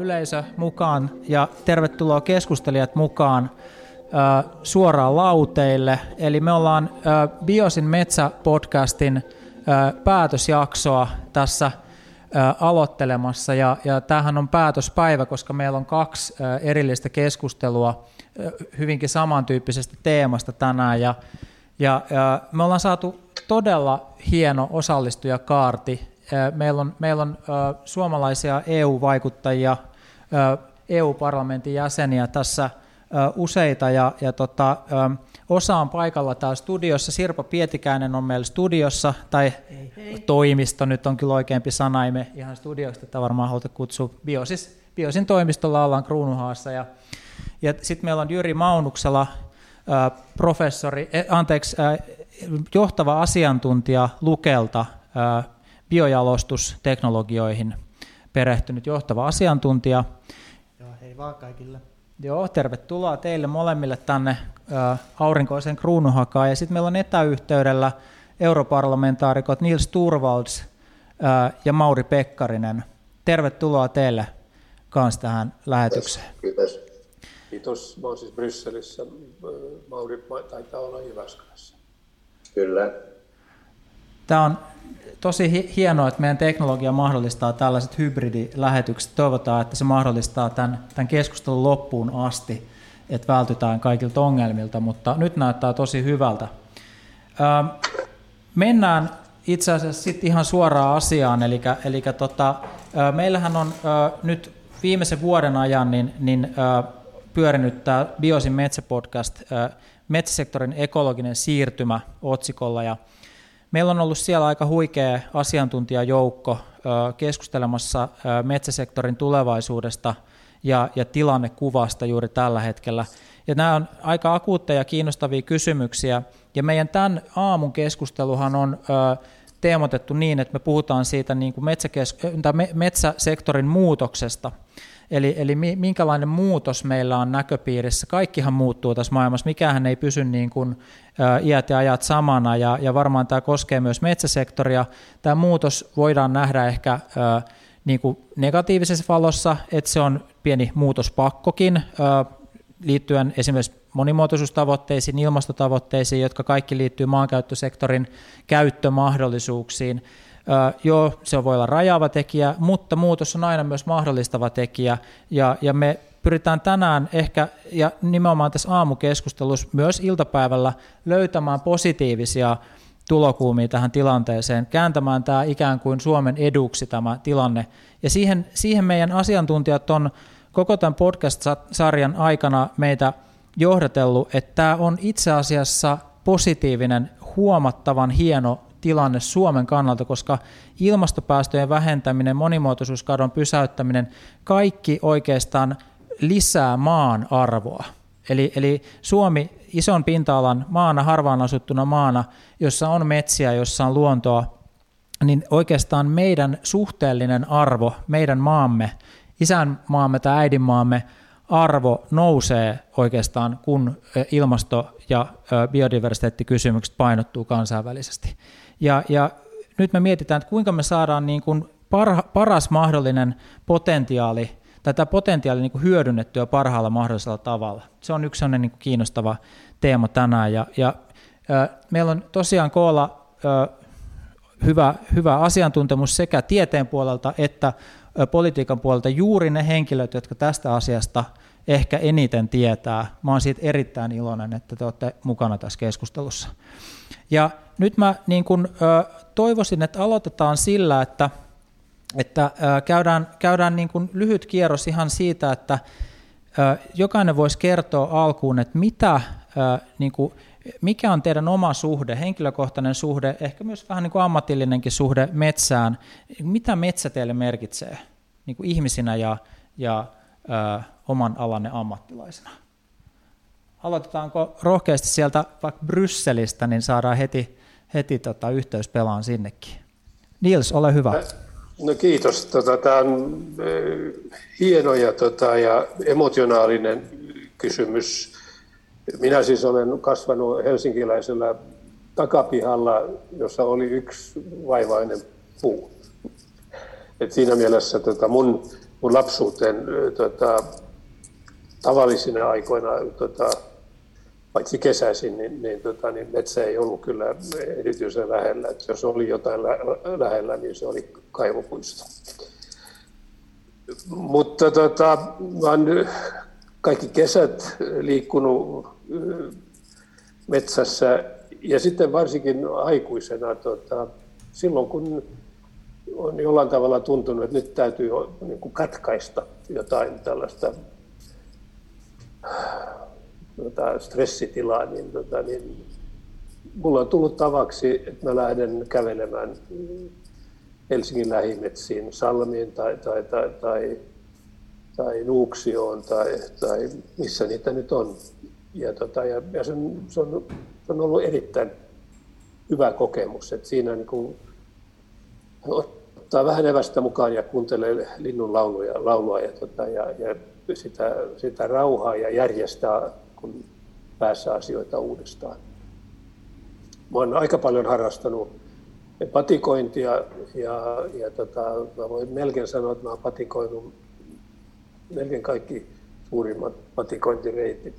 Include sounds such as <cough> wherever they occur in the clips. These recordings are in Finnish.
yleisö mukaan ja tervetuloa keskustelijat mukaan suoraan lauteille. Eli me ollaan Biosin Metsä-podcastin ö, päätösjaksoa tässä aloittelemassa. Ja, ja tämähän on päätöspäivä, koska meillä on kaksi erillistä keskustelua hyvinkin samantyyppisestä teemasta tänään. Ja, ja, ja me ollaan saatu todella hieno osallistujakaarti Meillä on, meillä on suomalaisia EU-vaikuttajia, EU-parlamentin jäseniä tässä useita ja, ja tota, osa on paikalla täällä studiossa. Sirpa Pietikäinen on meillä studiossa, tai hei, hei. toimisto nyt on kyllä oikeampi sana, ei me ihan studiosta tätä varmaan haluta kutsua. Biosis, Biosin toimistolla ollaan Kruunuhaassa ja, ja sitten meillä on Jyri Maunuksella, professori, eh, anteeksi, johtava asiantuntija Lukelta, biojalostusteknologioihin perehtynyt johtava asiantuntija. Joo, hei vaan kaikille. Joo, tervetuloa teille molemmille tänne äh, aurinkoisen kruunuhakaan. Ja sitten meillä on etäyhteydellä europarlamentaarikot Nils Turvalds äh, ja Mauri Pekkarinen. Tervetuloa teille kanssa tähän lähetykseen. Kiitos. Kiitos. Mä olen siis Brysselissä. Mauri taitaa olla Jyväskylässä. Kyllä. Tämä on tosi hienoa, että meidän teknologia mahdollistaa tällaiset hybridilähetykset. Toivotaan, että se mahdollistaa tämän, tämän keskustelun loppuun asti, että vältytään kaikilta ongelmilta, mutta nyt näyttää tosi hyvältä. mennään itse asiassa sitten ihan suoraan asiaan, eli, eli tota, meillähän on nyt viimeisen vuoden ajan niin, niin pyörinyt tämä Biosin metsäpodcast, metsäsektorin ekologinen siirtymä otsikolla, ja Meillä on ollut siellä aika huikea asiantuntijajoukko keskustelemassa metsäsektorin tulevaisuudesta ja, ja tilannekuvasta juuri tällä hetkellä. Ja nämä on aika akuutteja ja kiinnostavia kysymyksiä. Ja meidän tämän aamun keskusteluhan on teemotettu niin, että me puhutaan siitä niin kuin metsäkes- metsäsektorin muutoksesta – Eli, eli minkälainen muutos meillä on näköpiirissä. Kaikkihan muuttuu tässä maailmassa, mikähän ei pysy niin kuin iät ja ajat samana, ja, ja varmaan tämä koskee myös metsäsektoria. Tämä muutos voidaan nähdä ehkä niin kuin negatiivisessa valossa, että se on pieni muutospakkokin liittyen esimerkiksi monimuotoisuustavoitteisiin, ilmastotavoitteisiin, jotka kaikki liittyy maankäyttösektorin käyttömahdollisuuksiin. Joo, se voi olla rajaava tekijä, mutta muutos on aina myös mahdollistava tekijä, ja, ja me pyritään tänään ehkä, ja nimenomaan tässä aamukeskustelussa myös iltapäivällä löytämään positiivisia tulokuumia tähän tilanteeseen, kääntämään tämä ikään kuin Suomen eduksi tämä tilanne. Ja siihen, siihen meidän asiantuntijat on koko tämän podcast-sarjan aikana meitä johdatellut, että tämä on itse asiassa positiivinen, huomattavan hieno tilanne Suomen kannalta, koska ilmastopäästöjen vähentäminen, monimuotoisuuskadon pysäyttäminen, kaikki oikeastaan lisää maan arvoa. Eli, eli Suomi ison pinta-alan maana, harvaan asuttuna maana, jossa on metsiä, jossa on luontoa, niin oikeastaan meidän suhteellinen arvo, meidän maamme, isän maamme tai äidin maamme arvo nousee oikeastaan, kun ilmasto- ja biodiversiteettikysymykset painottuu kansainvälisesti. Ja, ja nyt me mietitään, että kuinka me saadaan niin kuin parha, paras mahdollinen potentiaali, tätä potentiaalia niin kuin hyödynnettyä parhaalla mahdollisella tavalla. Se on yksi sellainen niin kuin kiinnostava teema tänään. Ja, ja ä, meillä on tosiaan koolla ä, hyvä, hyvä asiantuntemus sekä tieteen puolelta että ä, politiikan puolelta juuri ne henkilöt, jotka tästä asiasta ehkä eniten tietää. Mä oon siitä erittäin iloinen, että te olette mukana tässä keskustelussa. Ja nyt mä niin kun, toivoisin, että aloitetaan sillä, että, että käydään, käydään niin kun lyhyt kierros ihan siitä, että jokainen voisi kertoa alkuun, että mitä, niin kuin, mikä on teidän oma suhde, henkilökohtainen suhde, ehkä myös vähän niin ammatillinenkin suhde metsään. Mitä metsä teille merkitsee niin ihmisinä ja, ja ö, oman alanne ammattilaisena? Aloitetaanko rohkeasti sieltä vaikka Brysselistä, niin saadaan heti heti tota, yhteys pelaan sinnekin. Nils, ole hyvä. No kiitos. Tota, Tämä on hieno ja, tota, ja emotionaalinen kysymys. minä siis olen kasvanut helsinkiläisellä takapihalla, jossa oli yksi vaivainen puu. Et siinä mielessä tota, mun, mun lapsuuteen tota, tavallisina aikoina, tota, paitsi kesäisin, niin, niin, tota, niin metsä ei ollut kyllä erityisen lähellä. Et jos oli jotain lä- lähellä, niin se oli kaivopuisto. Mutta tota, olen kaikki kesät liikkunut metsässä ja sitten varsinkin aikuisena, tota, silloin kun on jollain tavalla tuntunut, että nyt täytyy niin kuin katkaista jotain tällaista tota, stressitilaa, niin, tota, niin mulla on tullut tavaksi, että mä lähden kävelemään Helsingin lähimetsiin, Salmiin tai, tai, tai, tai, tai Nuuksioon tai, tai missä niitä nyt on. Ja, tota, ja, ja se, on, se, on, se on ollut erittäin hyvä kokemus, että siinä niin kuin, ottaa vähän evästä mukaan ja kuuntelee linnun lauluja, laulua ja, tota, ja, ja sitä, sitä rauhaa ja järjestää, kun päässä asioita uudestaan. Mä olen aika paljon harrastanut patikointia ja, ja tota, mä voin melkein sanoa, että mä olen patikoinut melkein kaikki suurimmat patikointireitit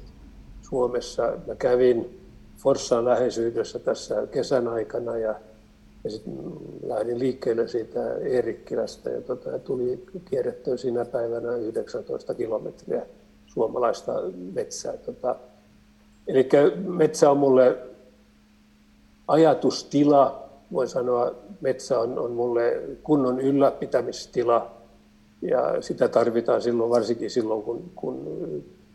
Suomessa. Mä kävin Forssan läheisyydessä tässä kesän aikana ja, ja sitten lähdin liikkeelle siitä Eerikkilästä ja, tota, tuli kierrettyä siinä päivänä 19 kilometriä suomalaista metsää. Tota, eli metsä on mulle ajatustila, voin sanoa, metsä on, on mulle kunnon ylläpitämistila ja sitä tarvitaan silloin, varsinkin silloin, kun, kun,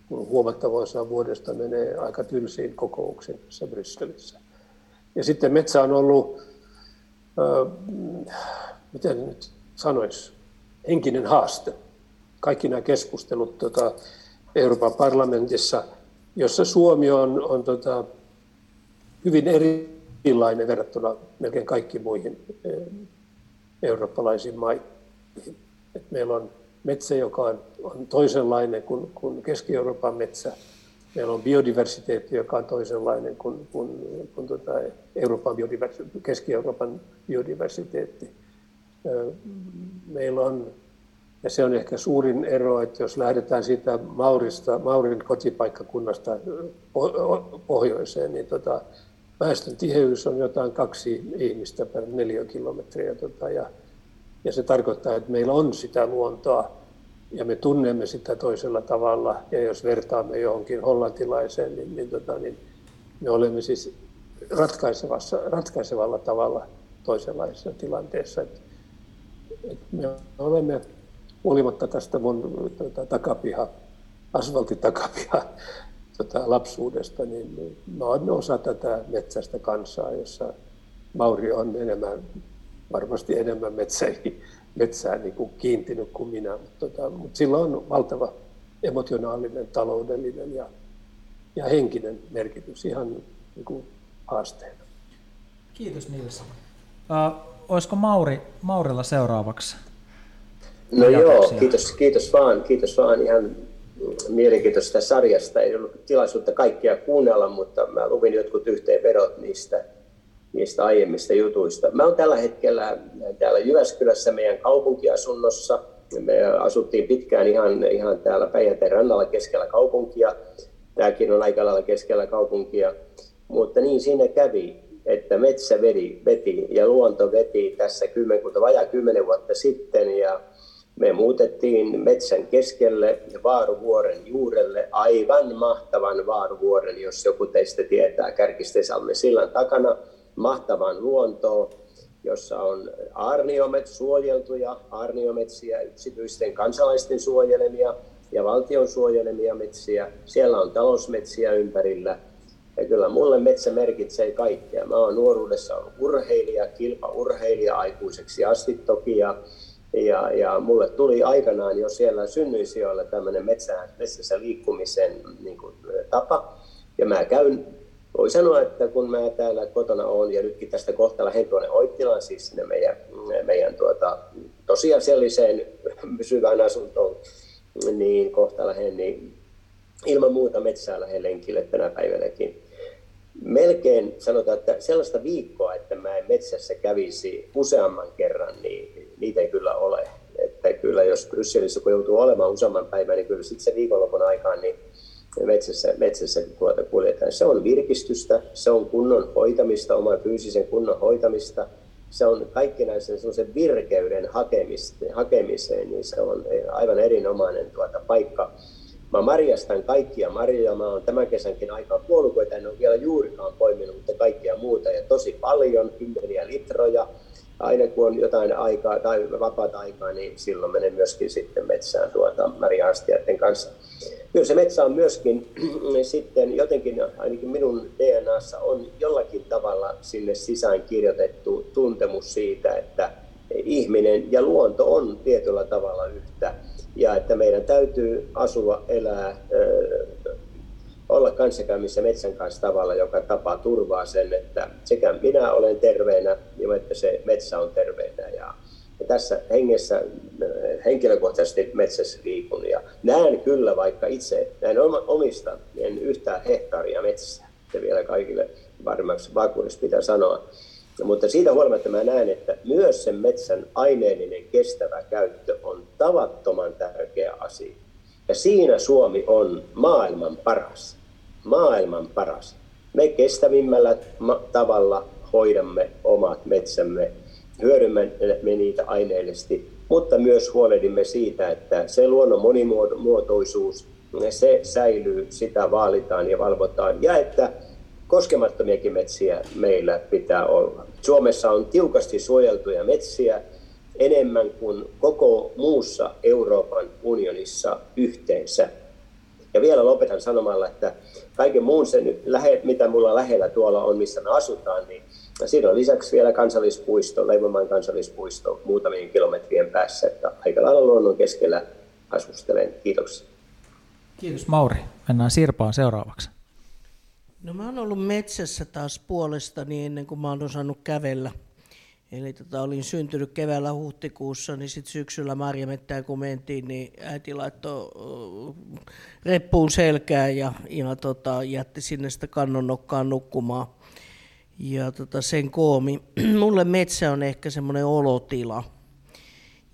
kun huomattava osa vuodesta menee aika tylsiin kokouksiin tässä Brysselissä. Ja sitten metsä on ollut, äh, miten nyt sanoisi, henkinen haaste. Kaikki nämä keskustelut tota, Euroopan parlamentissa, jossa Suomi on, on tota, hyvin eri erilainen verrattuna melkein kaikkiin muihin eh, eurooppalaisiin maihin. Et meillä on metsä, joka on, on toisenlainen kuin, kuin Keski-Euroopan metsä. Meillä on biodiversiteetti, joka on toisenlainen kuin, kuin, kuin tuota Euroopan biodiversiteetti, Keski-Euroopan biodiversiteetti. Eh, meillä on, ja se on ehkä suurin ero, että jos lähdetään siitä Maurista, Maurin kotipaikkakunnasta pohjoiseen, niin tota, väestön tiheys on jotain kaksi ihmistä per neliökilometriä. Tota, ja, ja se tarkoittaa, että meillä on sitä luontoa ja me tunnemme sitä toisella tavalla. Ja jos vertaamme johonkin hollantilaiseen, niin, niin, tota, niin me olemme siis ratkaisevassa, ratkaisevalla tavalla toisenlaisessa tilanteessa. Et, et me olemme huolimatta tästä mun tota, takapiha, asfaltitakapiha tota, lapsuudesta, niin mä olen osa tätä metsästä kansaa, jossa Mauri on enemmän, varmasti enemmän metsäihin, metsään niin kuin kiintynyt kuin minä, mutta, tota, mutta sillä on valtava emotionaalinen, taloudellinen ja, ja henkinen merkitys ihan niin kuin haasteena. Kiitos Nils. Uh, olisiko Mauri, Maurilla seuraavaksi? No joo, kiitos, kiitos vaan, kiitos vaan ihan mielenkiintoista sarjasta. Ei ollut tilaisuutta kaikkia kuunnella, mutta mä luvin jotkut yhteenvedot niistä, niistä aiemmista jutuista. Mä oon tällä hetkellä täällä Jyväskylässä meidän kaupunkiasunnossa. Me asuttiin pitkään ihan, ihan täällä Päijänteen rannalla keskellä kaupunkia. Tämäkin on aika lailla keskellä kaupunkia. Mutta niin sinne kävi, että metsä veti, veti ja luonto veti tässä kymmenkunta, vajaa kymmenen vuotta sitten. Ja me muutettiin metsän keskelle Vaaruvuoren juurelle, aivan mahtavan Vaaruvuoren, jos joku teistä tietää Kärkistesalmen sillan takana, mahtavan luontoa, jossa on aarniomet suojeltuja, aarniometsiä, yksityisten kansalaisten suojelemia ja valtion suojelemia metsiä. Siellä on talousmetsiä ympärillä. Ja kyllä mulle metsä merkitsee kaikkea. Mä oon nuoruudessa ollut urheilija, kilpaurheilija aikuiseksi asti toki. Ja ja, ja mulle tuli aikanaan jo siellä synnyisijoilla tämmöinen metsä, metsässä liikkumisen niin kuin, tapa. Ja mä käyn, voi sanoa, että kun mä täällä kotona olen ja nytkin tästä kohta lähden tuonne Oittilaan, siis sinne meidän, meidän tuota, tosiasialliseen pysyvään asuntoon, niin kohta lähden, niin ilman muuta metsää lenkille tänä päivänäkin. Melkein sanotaan, että sellaista viikkoa, että mä en metsässä kävisi useamman kerran, niin niitä ei kyllä ole. Että kyllä jos Brysselissä kun joutuu olemaan useamman päivän, niin kyllä sitten se viikonlopun aikaan niin metsässä, metsässä tuota kuljetaan. Se on virkistystä, se on kunnon hoitamista, oman fyysisen kunnon hoitamista, se on kaikkinaisen semmoisen virkeyden hakemiseen, niin se on aivan erinomainen tuota paikka. Mä marjastan kaikkia marjoja, mä oon tämän kesänkin aikaa puolukoita, en ole vielä juurikaan poiminut, mutta kaikkia muuta ja tosi paljon, kymmeniä litroja. Aina kun on jotain aikaa tai vapaata aikaa, niin silloin menen myöskin sitten metsään tuota marja kanssa. Kyllä se metsä on myöskin <clears throat> sitten jotenkin, ainakin minun DNAssa on jollakin tavalla sille sisään kirjoitettu tuntemus siitä, että ihminen ja luonto on tietyllä tavalla yhtä. Ja että meidän täytyy asua, elää, olla kanssakäymissä metsän kanssa tavalla, joka tapa turvaa sen, että sekä minä olen terveenä, että se metsä on terveenä. Ja, tässä hengessä äh, henkilökohtaisesti metsässä liikun ja näen kyllä, vaikka itse näin omista en yhtään hehtaaria metsää, se vielä kaikille varmaksi vakuudessa pitää sanoa. Mutta siitä huolimatta mä näen, että myös sen metsän aineellinen kestävä käyttö on tavattoman tärkeä asia. Ja siinä Suomi on maailman paras. Maailman paras. Me kestävimmällä tavalla hoidamme omat metsämme hyödymme niitä aineellisesti, mutta myös huolehdimme siitä, että se luonnon monimuotoisuus, se säilyy, sitä vaalitaan ja valvotaan, ja että koskemattomiakin metsiä meillä pitää olla. Suomessa on tiukasti suojeltuja metsiä enemmän kuin koko muussa Euroopan unionissa yhteensä. Ja vielä lopetan sanomalla, että kaiken muun sen, mitä mulla lähellä tuolla on, missä me asutaan, niin Siinä on lisäksi vielä kansallispuisto, Leivomaan kansallispuisto muutamien kilometrien päässä, että aika lailla luonnon keskellä asustelen. Kiitoksia. Kiitos Mauri. Mennään Sirpaan seuraavaksi. No mä oon ollut metsässä taas puolestani ennen kuin mä oon osannut kävellä. Eli tota, olin syntynyt keväällä huhtikuussa, niin sitten syksyllä marjamettään kun mentiin, niin äiti laittoi reppuun selkään ja, ja tota, jätti sinne sitä kannonnokkaan nukkumaan. Ja tota, sen koomi, <clears throat> mulle metsä on ehkä semmoinen olotila.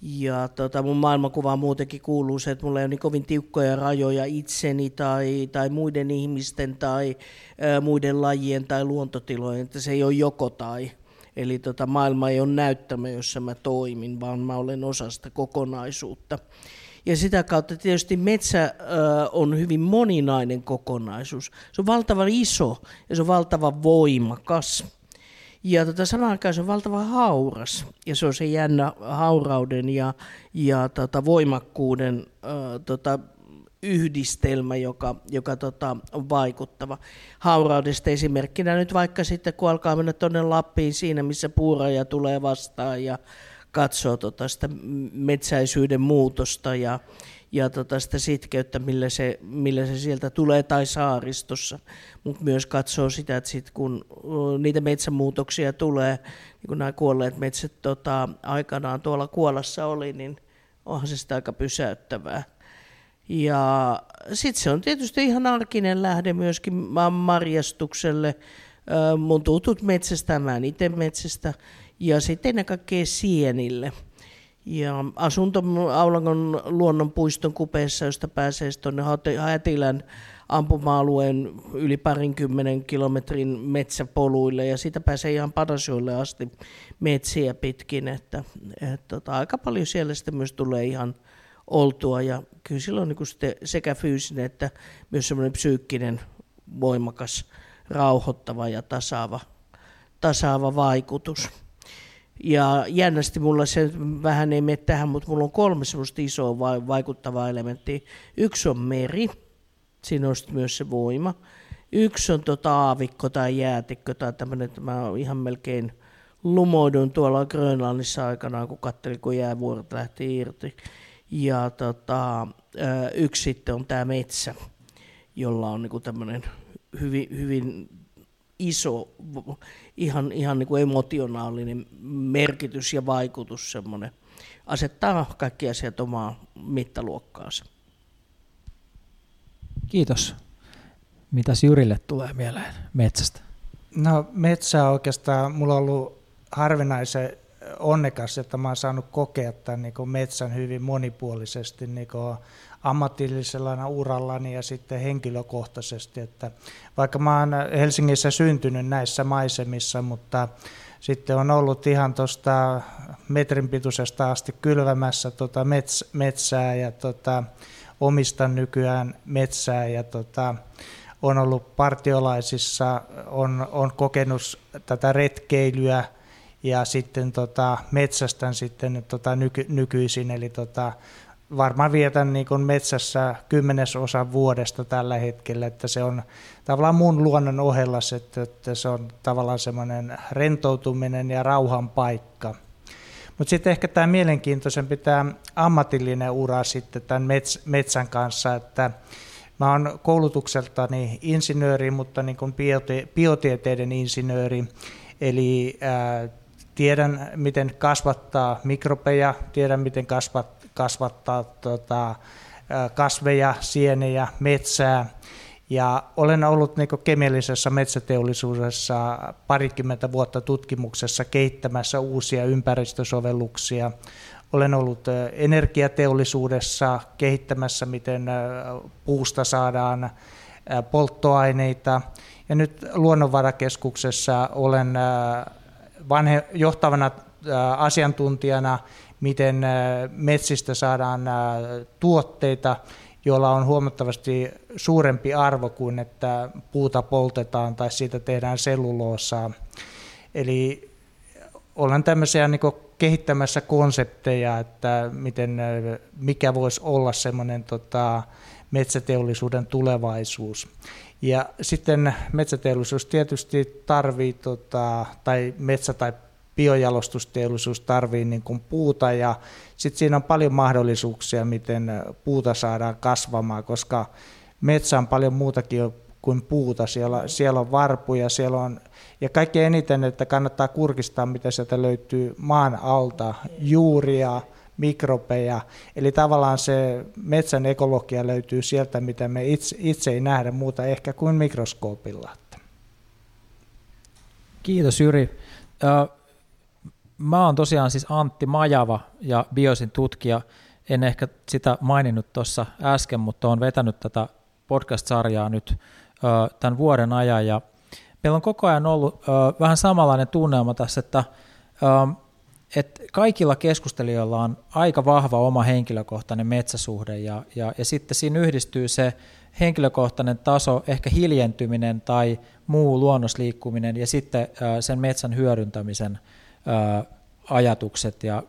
Ja tota, mun maailmankuvaan muutenkin kuuluu se, että mulla ei ole niin kovin tiukkoja rajoja itseni tai, tai muiden ihmisten tai ä, muiden lajien tai luontotilojen, että se ei ole joko tai. Eli tota, maailma ei ole näyttämä, jossa mä toimin, vaan mä olen osa sitä kokonaisuutta. Ja sitä kautta tietysti metsä on hyvin moninainen kokonaisuus. Se on valtavan iso ja se on valtavan voimakas. Ja tota, samaan aikaan se on valtavan hauras. Ja se on se jännä haurauden ja, ja tota, voimakkuuden ää, tota, yhdistelmä, joka, joka tota, on vaikuttava. Hauraudesta esimerkkinä nyt vaikka sitten, kun alkaa mennä tuonne Lappiin siinä, missä puuraja tulee vastaan ja katsoo tota sitä metsäisyyden muutosta ja, ja tota sitä sitkeyttä, millä se, millä se sieltä tulee, tai saaristossa. Mutta myös katsoo sitä, että sit kun niitä metsämuutoksia tulee, niin kun nämä kuolleet metsät tota, aikanaan tuolla kuolassa oli, niin onhan se sitä aika pysäyttävää. Ja sitten se on tietysti ihan arkinen lähde myöskin marjastukselle. Mun tutut metsästä, mä itse metsästä ja sitten ennen kaikkea sienille. Ja asunto Aulangon luonnonpuiston kupeessa, josta pääsee tuonne Hätilän ampuma-alueen yli parinkymmenen kilometrin metsäpoluille ja siitä pääsee ihan Padasjoille asti metsiä pitkin, että, että tota, aika paljon siellä sitten myös tulee ihan oltua ja kyllä silloin niin sitten sekä fyysinen että myös semmoinen psyykkinen voimakas, rauhoittava ja tasaava, tasaava vaikutus. Ja jännästi mulla se vähän ei mene tähän, mutta mulla on kolme semmoista isoa vaikuttavaa elementtiä. Yksi on meri, siinä on myös se voima. Yksi on tota aavikko tai jäätikkö tai tämmöinen, että mä ihan melkein lumoidun tuolla Grönlannissa aikanaan, kun katselin, kun jäävuoret lähti irti. Ja tota, yksi sitten on tämä metsä, jolla on niinku tämmöinen hyvin, hyvin iso, ihan, ihan niin kuin emotionaalinen merkitys ja vaikutus semmoinen. Asettaa kaikki asiat omaa mittaluokkaansa. Kiitos. Mitäs Jyrille tulee mieleen metsästä? No metsä on oikeastaan, mulla on ollut harvinaisen onnekas, että mä oon saanut kokea tämän niin metsän hyvin monipuolisesti niin ammatillisella urallani ja sitten henkilökohtaisesti. Että vaikka mä oon Helsingissä syntynyt näissä maisemissa, mutta sitten on ollut ihan tuosta metrin pituisesta asti kylvämässä tota mets, metsää ja tota, omistan nykyään metsää ja tota, on ollut partiolaisissa, on, on kokenut tätä retkeilyä ja sitten tota, metsästän sitten tota, nyky, nykyisin, eli tota, varmaan vietän niin metsässä kymmenesosa vuodesta tällä hetkellä, että se on tavallaan mun luonnon ohella, että, että se on tavallaan semmoinen rentoutuminen ja rauhan paikka. Mutta sitten ehkä tämä mielenkiintoisen tämä ammatillinen ura sitten tämän mets, metsän kanssa, että mä oon koulutukseltani insinööri, mutta niin biote, biotieteiden insinööri, eli ää, tiedän miten kasvattaa mikrobeja, tiedän miten kasvat, kasvattaa tota, kasveja, sienejä, metsää, ja olen ollut niin kemiallisessa metsäteollisuudessa parikymmentä vuotta tutkimuksessa kehittämässä uusia ympäristösovelluksia. Olen ollut energiateollisuudessa kehittämässä, miten puusta saadaan polttoaineita. Ja nyt Luonnonvarakeskuksessa olen vanhe, johtavana asiantuntijana, miten metsistä saadaan tuotteita, joilla on huomattavasti suurempi arvo kuin että puuta poltetaan tai siitä tehdään selluloosaa. Eli olen tämmöisiä niin kehittämässä konsepteja, että miten, mikä voisi olla semmoinen tota, metsäteollisuuden tulevaisuus. Ja sitten metsäteollisuus tietysti tarvii, tota, tai metsä- tai biojalostusteollisuus tarvii niin kuin puuta ja sitten siinä on paljon mahdollisuuksia, miten puuta saadaan kasvamaan, koska metsä on paljon muutakin kuin puuta. Siellä, siellä on varpuja, siellä on, ja kaikkein eniten, että kannattaa kurkistaa, mitä sieltä löytyy maan alta, juuria, mikrobeja. Eli tavallaan se metsän ekologia löytyy sieltä, mitä me itse, itse ei nähdä muuta ehkä kuin mikroskoopilla. Kiitos Jyri. Mä oon tosiaan siis Antti Majava ja Biosin tutkija. En ehkä sitä maininnut tuossa äsken, mutta olen vetänyt tätä podcast-sarjaa nyt tämän vuoden ajan ja meillä on koko ajan ollut vähän samanlainen tunnelma tässä, että että kaikilla keskustelijoilla on aika vahva oma henkilökohtainen metsäsuhde ja, ja, ja sitten siinä yhdistyy se henkilökohtainen taso, ehkä hiljentyminen tai muu luonnosliikkuminen ja sitten sen metsän hyödyntämisen ajatukset ja,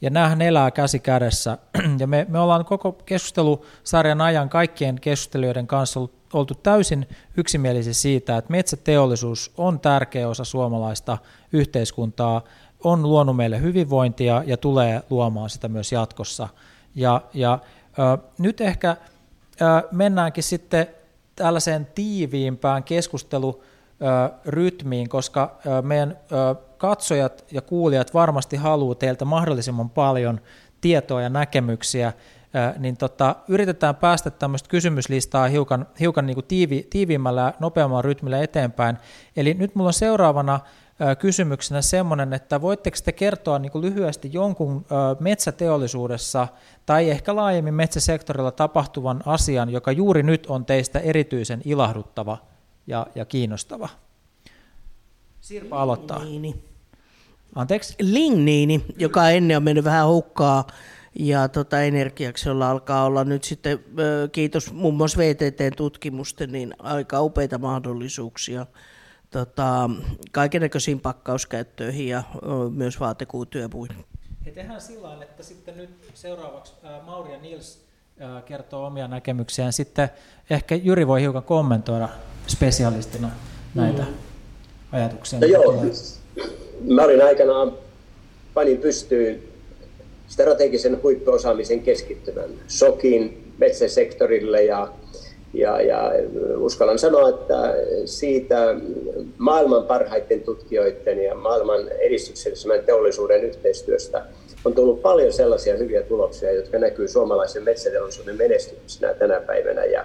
ja näähän elää käsi kädessä. <clears throat> Ja me, me ollaan koko keskustelusarjan ajan kaikkien keskustelijoiden kanssa oltu täysin yksimielisiä siitä, että metsäteollisuus on tärkeä osa suomalaista yhteiskuntaa, on luonut meille hyvinvointia ja tulee luomaan sitä myös jatkossa. Ja, ja ö, nyt ehkä ö, mennäänkin sitten tällaiseen tiiviimpään keskustelurytmiin, koska ö, meidän ö, katsojat ja kuulijat varmasti haluaa teiltä mahdollisimman paljon tietoa ja näkemyksiä, niin tota, yritetään päästä tämmöistä kysymyslistaa hiukan, hiukan niin kuin tiivi, tiiviimmällä ja nopeammalla rytmillä eteenpäin. Eli nyt mulla on seuraavana kysymyksenä semmoinen, että voitteko te kertoa niin kuin lyhyesti jonkun metsäteollisuudessa tai ehkä laajemmin metsäsektorilla tapahtuvan asian, joka juuri nyt on teistä erityisen ilahduttava ja, ja kiinnostava? Sirpa aloittaa. Niin. Anteeksi? Ligniini, joka ennen on mennyt vähän hukkaa ja tota energiaksi, jolla alkaa olla nyt sitten, kiitos muun muassa VTT-tutkimusten, niin aika upeita mahdollisuuksia tota, kaikenlaisiin pakkauskäyttöihin ja myös vaatekuutyöpuihin. He tehdään sillä että sitten nyt seuraavaksi Mauri ja Nils kertoo omia näkemyksiään. Sitten ehkä Jyri voi hiukan kommentoida spesialistina näitä mm. ajatuksia. No joo, mä olin aikanaan, panin pystyyn strategisen huippuosaamisen keskittymän SOKin metsäsektorille ja, ja, ja uskallan sanoa, että siitä maailman parhaiten tutkijoiden ja maailman edistyksellisen teollisuuden yhteistyöstä on tullut paljon sellaisia hyviä tuloksia, jotka näkyy suomalaisen metsäteollisuuden menestymisenä tänä päivänä. Ja,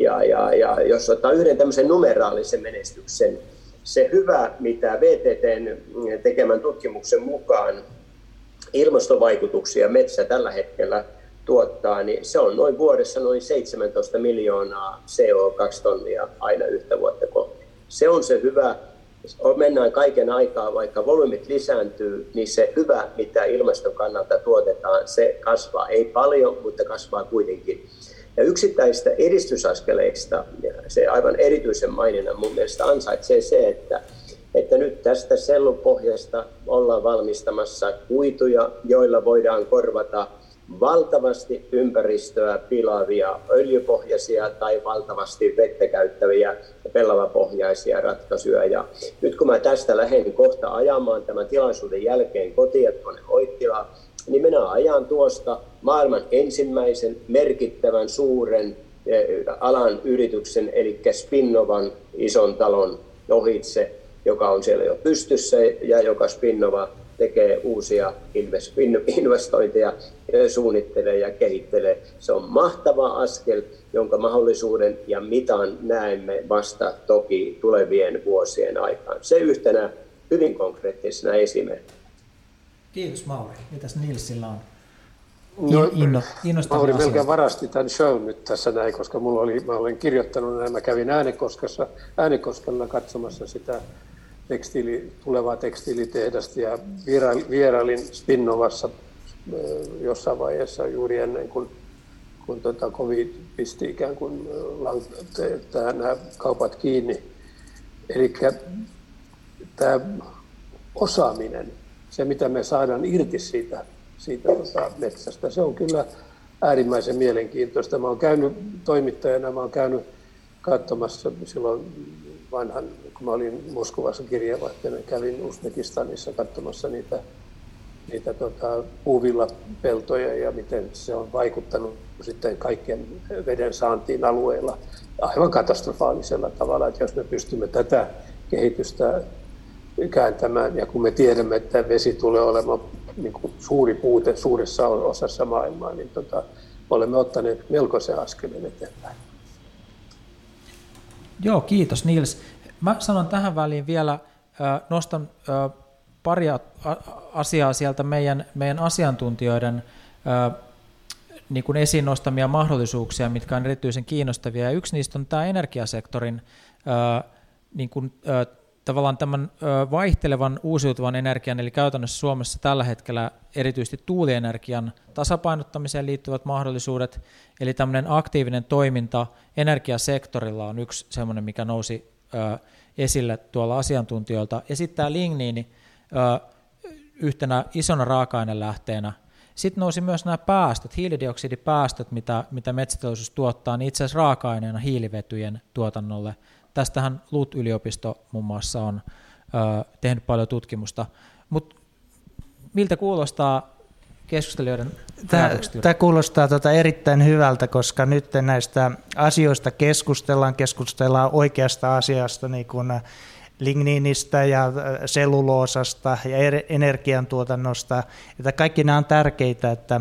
Ja, ja, ja jos ottaa yhden tämmöisen numeraalisen menestyksen, se hyvä, mitä VTTn tekemän tutkimuksen mukaan ilmastovaikutuksia metsä tällä hetkellä tuottaa, niin se on noin vuodessa noin 17 miljoonaa CO2-tonnia aina yhtä vuotta kohti. Se on se hyvä, mennään kaiken aikaa, vaikka volyymit lisääntyy, niin se hyvä, mitä ilmaston kannalta tuotetaan, se kasvaa. Ei paljon, mutta kasvaa kuitenkin. Ja yksittäistä edistysaskeleista se aivan erityisen maininnan mun mielestä ansaitsee se, että, että nyt tästä sellupohjasta ollaan valmistamassa kuituja, joilla voidaan korvata valtavasti ympäristöä pilaavia öljypohjaisia tai valtavasti vettä käyttäviä pellavapohjaisia ratkaisuja. Ja nyt kun mä tästä lähden kohta ajamaan tämän tilaisuuden jälkeen kotiin tuonne Oittilaan, niin minä ajan tuosta maailman ensimmäisen merkittävän suuren eh, alan yrityksen, eli Spinnovan ison talon ohitse, joka on siellä jo pystyssä ja joka Spinnova tekee uusia investointeja, suunnittelee ja kehittelee. Se on mahtava askel, jonka mahdollisuuden ja mitan näemme vasta toki tulevien vuosien aikaan. Se yhtenä hyvin konkreettisena esimerkkinä. Kiitos Mauri. Mitäs Nilsillä on? No, inno, Mauri melkein varasti tämän show nyt tässä näin, koska mulla oli, mä olen kirjoittanut näin, mä kävin Äänekoskessa, Äänekoskella katsomassa sitä tekstiili, tulevaa tekstiilitehdasta ja vierailin Spinnovassa jossain vaiheessa juuri ennen kuin, kun tota COVID pisti ikään kuin nämä kaupat kiinni. Eli tämä osaaminen, se mitä me saadaan irti siitä, siitä tota metsästä, se on kyllä äärimmäisen mielenkiintoista. Mä olen käynyt toimittajana, mä olen käynyt katsomassa silloin vanhan, kun mä olin Moskovassa kirjeenvaihtajana, kävin Uzbekistanissa katsomassa niitä, niitä tota, puuvillapeltoja ja miten se on vaikuttanut sitten kaikkien veden saantiin alueilla aivan katastrofaalisella tavalla, että jos me pystymme tätä kehitystä kääntämään ja kun me tiedämme, että vesi tulee olemaan niin kuin suuri puute suuressa osassa maailmaa, niin tota, olemme ottaneet melkoisen askeleen eteenpäin. Joo, kiitos Nils. Mä sanon tähän väliin vielä, nostan pari asiaa sieltä meidän, meidän asiantuntijoiden niin kuin esiin nostamia mahdollisuuksia, mitkä on erityisen kiinnostavia. Ja yksi niistä on tämä energiasektorin niin kuin, tavallaan tämän vaihtelevan uusiutuvan energian, eli käytännössä Suomessa tällä hetkellä erityisesti tuulienergian tasapainottamiseen liittyvät mahdollisuudet, eli tämmöinen aktiivinen toiminta energiasektorilla on yksi semmoinen, mikä nousi esille tuolla asiantuntijoilta. Ja sitten tämä ligniini yhtenä isona raaka-ainelähteenä. Sitten nousi myös nämä päästöt, hiilidioksidipäästöt, mitä, mitä metsäteollisuus tuottaa, niin itse asiassa raaka-aineena hiilivetyjen tuotannolle – Tästähän LUT-yliopisto muun muassa on ö, tehnyt paljon tutkimusta. Mutta miltä kuulostaa keskustelijoiden Tämä, tämä kuulostaa tuota erittäin hyvältä, koska nyt näistä asioista keskustellaan, keskustellaan oikeasta asiasta, niin kuin ligniinistä ja selluloosasta ja energiantuotannosta. Että kaikki nämä on tärkeitä, että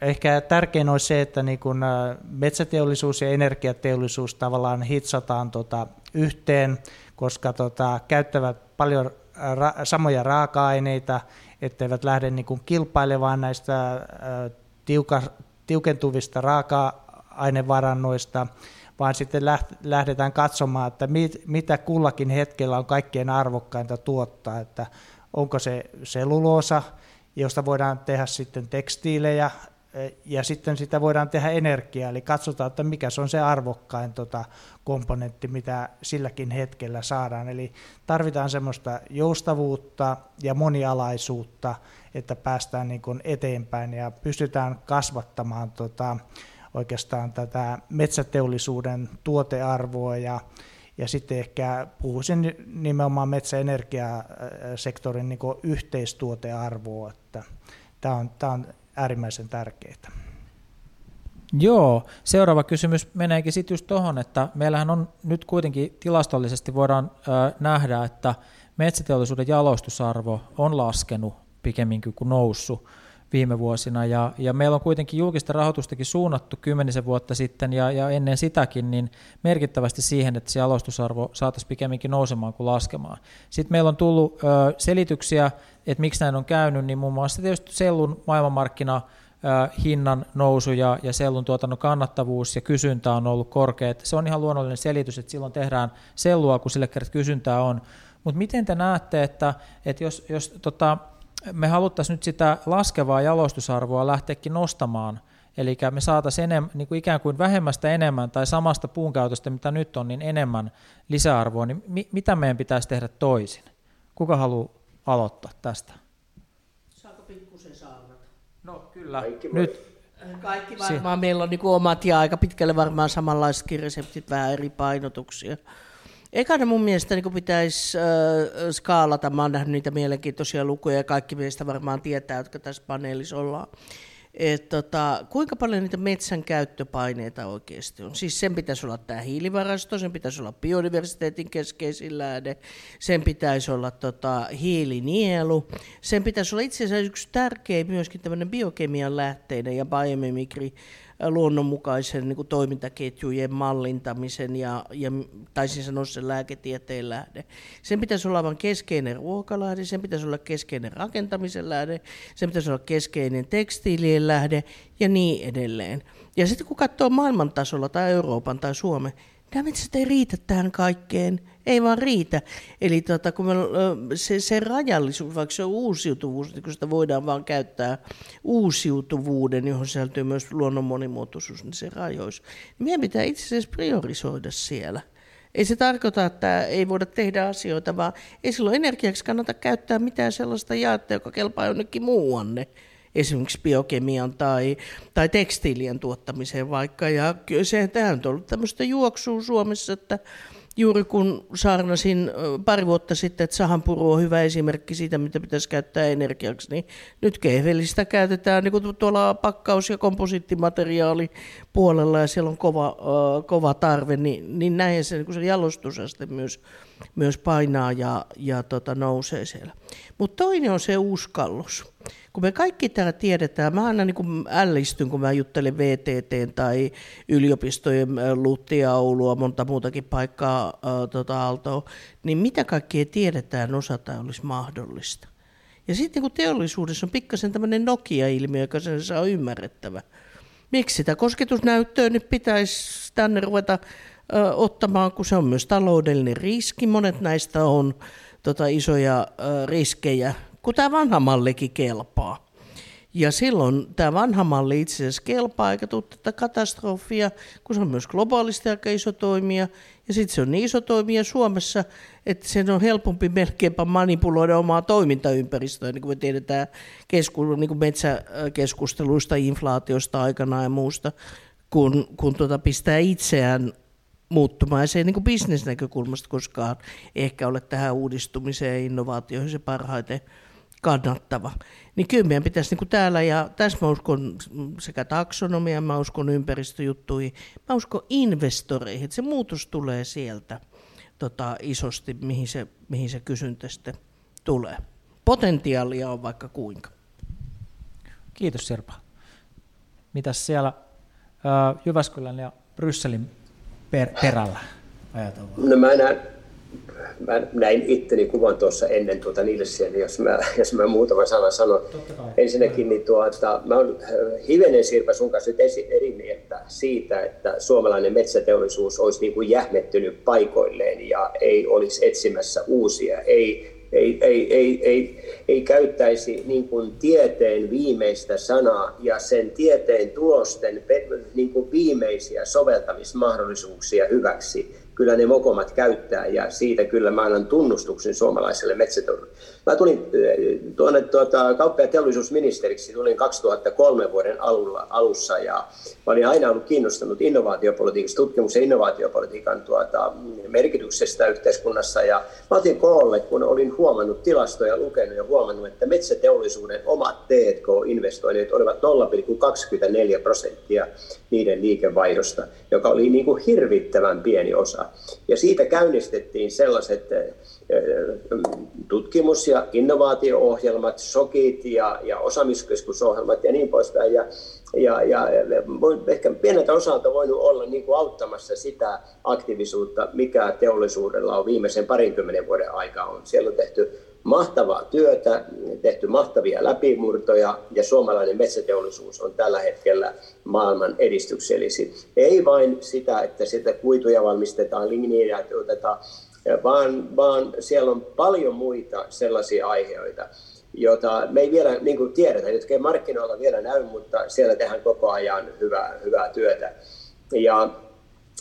Ehkä tärkein olisi se, että niin kun metsäteollisuus ja energiateollisuus tavallaan hitsataan tota yhteen, koska tota, käyttävät paljon ra- samoja raaka-aineita, etteivät lähde niin kun kilpailemaan näistä tiuka, tiukentuvista raaka-ainevarannoista, vaan sitten lähdetään katsomaan, että mit, mitä kullakin hetkellä on kaikkein arvokkainta tuottaa, että onko se seluloosa, josta voidaan tehdä sitten tekstiilejä, ja sitten sitä voidaan tehdä energiaa, eli katsotaan, että mikä se on se arvokkain tota, komponentti, mitä silläkin hetkellä saadaan. Eli tarvitaan semmoista joustavuutta ja monialaisuutta, että päästään niin kuin eteenpäin ja pystytään kasvattamaan tota, oikeastaan tätä metsäteollisuuden tuotearvoa ja, ja sitten ehkä puhuisin nimenomaan metsäenergiasektorin niin yhteistuotearvoa, että tämä on, tämä on äärimmäisen tärkeitä. Joo, seuraava kysymys meneekin sitten just tuohon, että meillähän on nyt kuitenkin tilastollisesti voidaan ö, nähdä, että metsäteollisuuden jalostusarvo on laskenut pikemminkin kuin noussut viime vuosina. Ja, ja meillä on kuitenkin julkista rahoitustakin suunnattu kymmenisen vuotta sitten ja, ja ennen sitäkin niin merkittävästi siihen, että se jalostusarvo saataisiin pikemminkin nousemaan kuin laskemaan. Sitten meillä on tullut ö, selityksiä, että miksi näin on käynyt, niin muun muassa tietysti sellun maailmanmarkkina hinnan nousu ja, ja sellun tuotannon kannattavuus ja kysyntä on ollut korkea. Se on ihan luonnollinen selitys, että silloin tehdään sellua, kun sille kertaa kysyntää on. Mutta miten te näette, että, että jos, jos tota, me haluttaisiin nyt sitä laskevaa jalostusarvoa lähteäkin nostamaan, eli me saataisiin enem, niin kuin ikään kuin vähemmästä enemmän tai samasta puunkäytöstä, mitä nyt on, niin enemmän lisäarvoa, niin mi, mitä meidän pitäisi tehdä toisin? Kuka haluaa aloittaa tästä? Saako pikkusen saarnata? No kyllä. Kaikki nyt, kaikki varmaan, si- meillä on niin omat ja aika pitkälle varmaan samanlaiset reseptit, vähän eri painotuksia. Ekana mun mielestä niin pitäisi äh, skaalata, mä oon nähnyt niitä mielenkiintoisia lukuja ja kaikki meistä varmaan tietää, jotka tässä paneelissa ollaan. Et tota, kuinka paljon niitä metsän käyttöpaineita oikeasti on? Siis sen pitäisi olla tämä hiilivarasto, sen pitäisi olla biodiversiteetin keskeisin lähde, sen pitäisi olla tota, hiilinielu, sen pitäisi olla itse asiassa yksi tärkeä myöskin tämmöinen biokemian lähteinen ja biomimikri luonnonmukaisen niin kuin toimintaketjujen mallintamisen ja, ja taisin sanoa sen lääketieteen lähde. Sen pitäisi olla vain keskeinen ruokalähde, sen pitäisi olla keskeinen rakentamisen lähde, sen pitäisi olla keskeinen tekstiilien lähde ja niin edelleen. Ja sitten kun katsoo maailman tasolla tai Euroopan tai Suomen, nämä ei riitä tähän kaikkeen, ei vaan riitä. Eli tota, kun me, se, se rajallisuus, vaikka se on uusiutuvuus, niin kun sitä voidaan vaan käyttää uusiutuvuuden, johon sisältyy myös luonnon monimuotoisuus, niin se rajois. Niin meidän pitää itse asiassa priorisoida siellä. Ei se tarkoita, että ei voida tehdä asioita, vaan ei silloin energiaksi kannata käyttää mitään sellaista jaetta, joka kelpaa jonnekin muuanne esimerkiksi biokemian tai, tai tekstiilien tuottamiseen vaikka. Ja se, tämä on ollut tämmöistä juoksua Suomessa, että juuri kun saarnasin pari vuotta sitten, että sahanpuru on hyvä esimerkki siitä, mitä pitäisi käyttää energiaksi, niin nyt kehvelistä käytetään niin kuin tuolla pakkaus- ja komposiittimateriaali puolella ja siellä on kova, kova tarve, niin, niin näin se, niin se jalostusaste myös, myös painaa ja, ja tota, nousee siellä. Mutta toinen on se uskallus kun me kaikki täällä tiedetään, mä aina niin kuin ällistyn, kun mä juttelen VTT tai yliopistojen Luttia, Oulua, monta muutakin paikkaa äh, tota Aaltoa, niin mitä kaikkea tiedetään, osataan olisi mahdollista. Ja sitten kun teollisuudessa on pikkasen tämmöinen Nokia-ilmiö, joka sen saa ymmärrettävä. Miksi sitä kosketusnäyttöä nyt pitäisi tänne ruveta ottamaan, kun se on myös taloudellinen riski. Monet näistä on tota, isoja ö, riskejä kun tämä vanha mallikin kelpaa. Ja silloin tämä vanha malli itse asiassa kelpaa, eikä tule tätä katastrofia, kun se on myös globaalisti aika iso toimija. Ja sitten se on niin iso toimija Suomessa, että sen on helpompi melkeinpä manipuloida omaa toimintaympäristöä, niin kuin me tiedetään kesku, niin kuin metsäkeskusteluista, inflaatiosta aikanaan ja muusta, kun, kun tuota pistää itseään muuttumaan. Ja se ei niin bisnesnäkökulmasta koskaan ehkä ole tähän uudistumiseen ja innovaatioihin se parhaiten kannattava. Niin kyllä meidän pitäisi niin kuin täällä, ja tässä mä uskon sekä taksonomia, mä uskon ympäristöjuttuihin, mä uskon investoreihin, että se muutos tulee sieltä tota, isosti, mihin se, mihin se kysyntä sitten tulee. Potentiaalia on vaikka kuinka. Kiitos Sirpa. Mitäs siellä Jyväskylän ja Brysselin per, perällä ajatellaan? No mä näen, mä näin itteni kuvan tuossa ennen tuota Nilsiä, niin jos mä, jos mä muutaman sanan sanon. Ensinnäkin niin tuota, mä oon äh, hivenen Sirpa sun kanssa nyt eri mieltä siitä, että suomalainen metsäteollisuus olisi niin kuin jähmettynyt paikoilleen ja ei olisi etsimässä uusia, ei ei, ei, ei, ei, ei käyttäisi niin kuin tieteen viimeistä sanaa ja sen tieteen tulosten niin kuin viimeisiä soveltamismahdollisuuksia hyväksi kyllä ne mokomat käyttää ja siitä kyllä mä annan tunnustuksen suomalaiselle metsäteollisuudelle. Mä tulin eh, tuonne tuota, kauppa- ja teollisuusministeriksi, tulin 2003 vuoden alussa ja mä olin aina ollut kiinnostunut innovaatiopolitiikasta, tutkimuksen innovaatiopolitiikan tuota, merkityksestä yhteiskunnassa ja mä otin koolle, kun olin huomannut tilastoja, lukenut ja huomannut, että metsäteollisuuden omat T&K-investoinnit olivat 0,24 prosenttia niiden liikevaihdosta, joka oli niin kuin hirvittävän pieni osa. Ja siitä käynnistettiin sellaiset tutkimus- ja innovaatio-ohjelmat, SOKit ja, ja osaamiskeskusohjelmat ja niin poispäin. Ja, ja, ja ehkä pieneltä osalta voinut olla niin kuin auttamassa sitä aktiivisuutta, mikä teollisuudella on viimeisen parinkymmenen vuoden aikaa on. Siellä on tehty mahtavaa työtä, tehty mahtavia läpimurtoja ja suomalainen metsäteollisuus on tällä hetkellä maailman edistyksellisi. Ei vain sitä, että sitä kuituja valmistetaan, ligniä tuotetaan, vaan, vaan siellä on paljon muita sellaisia aiheita, joita me ei vielä niin kuin tiedetä, jotka ei markkinoilla vielä näy, mutta siellä tehdään koko ajan hyvää, hyvää työtä. Ja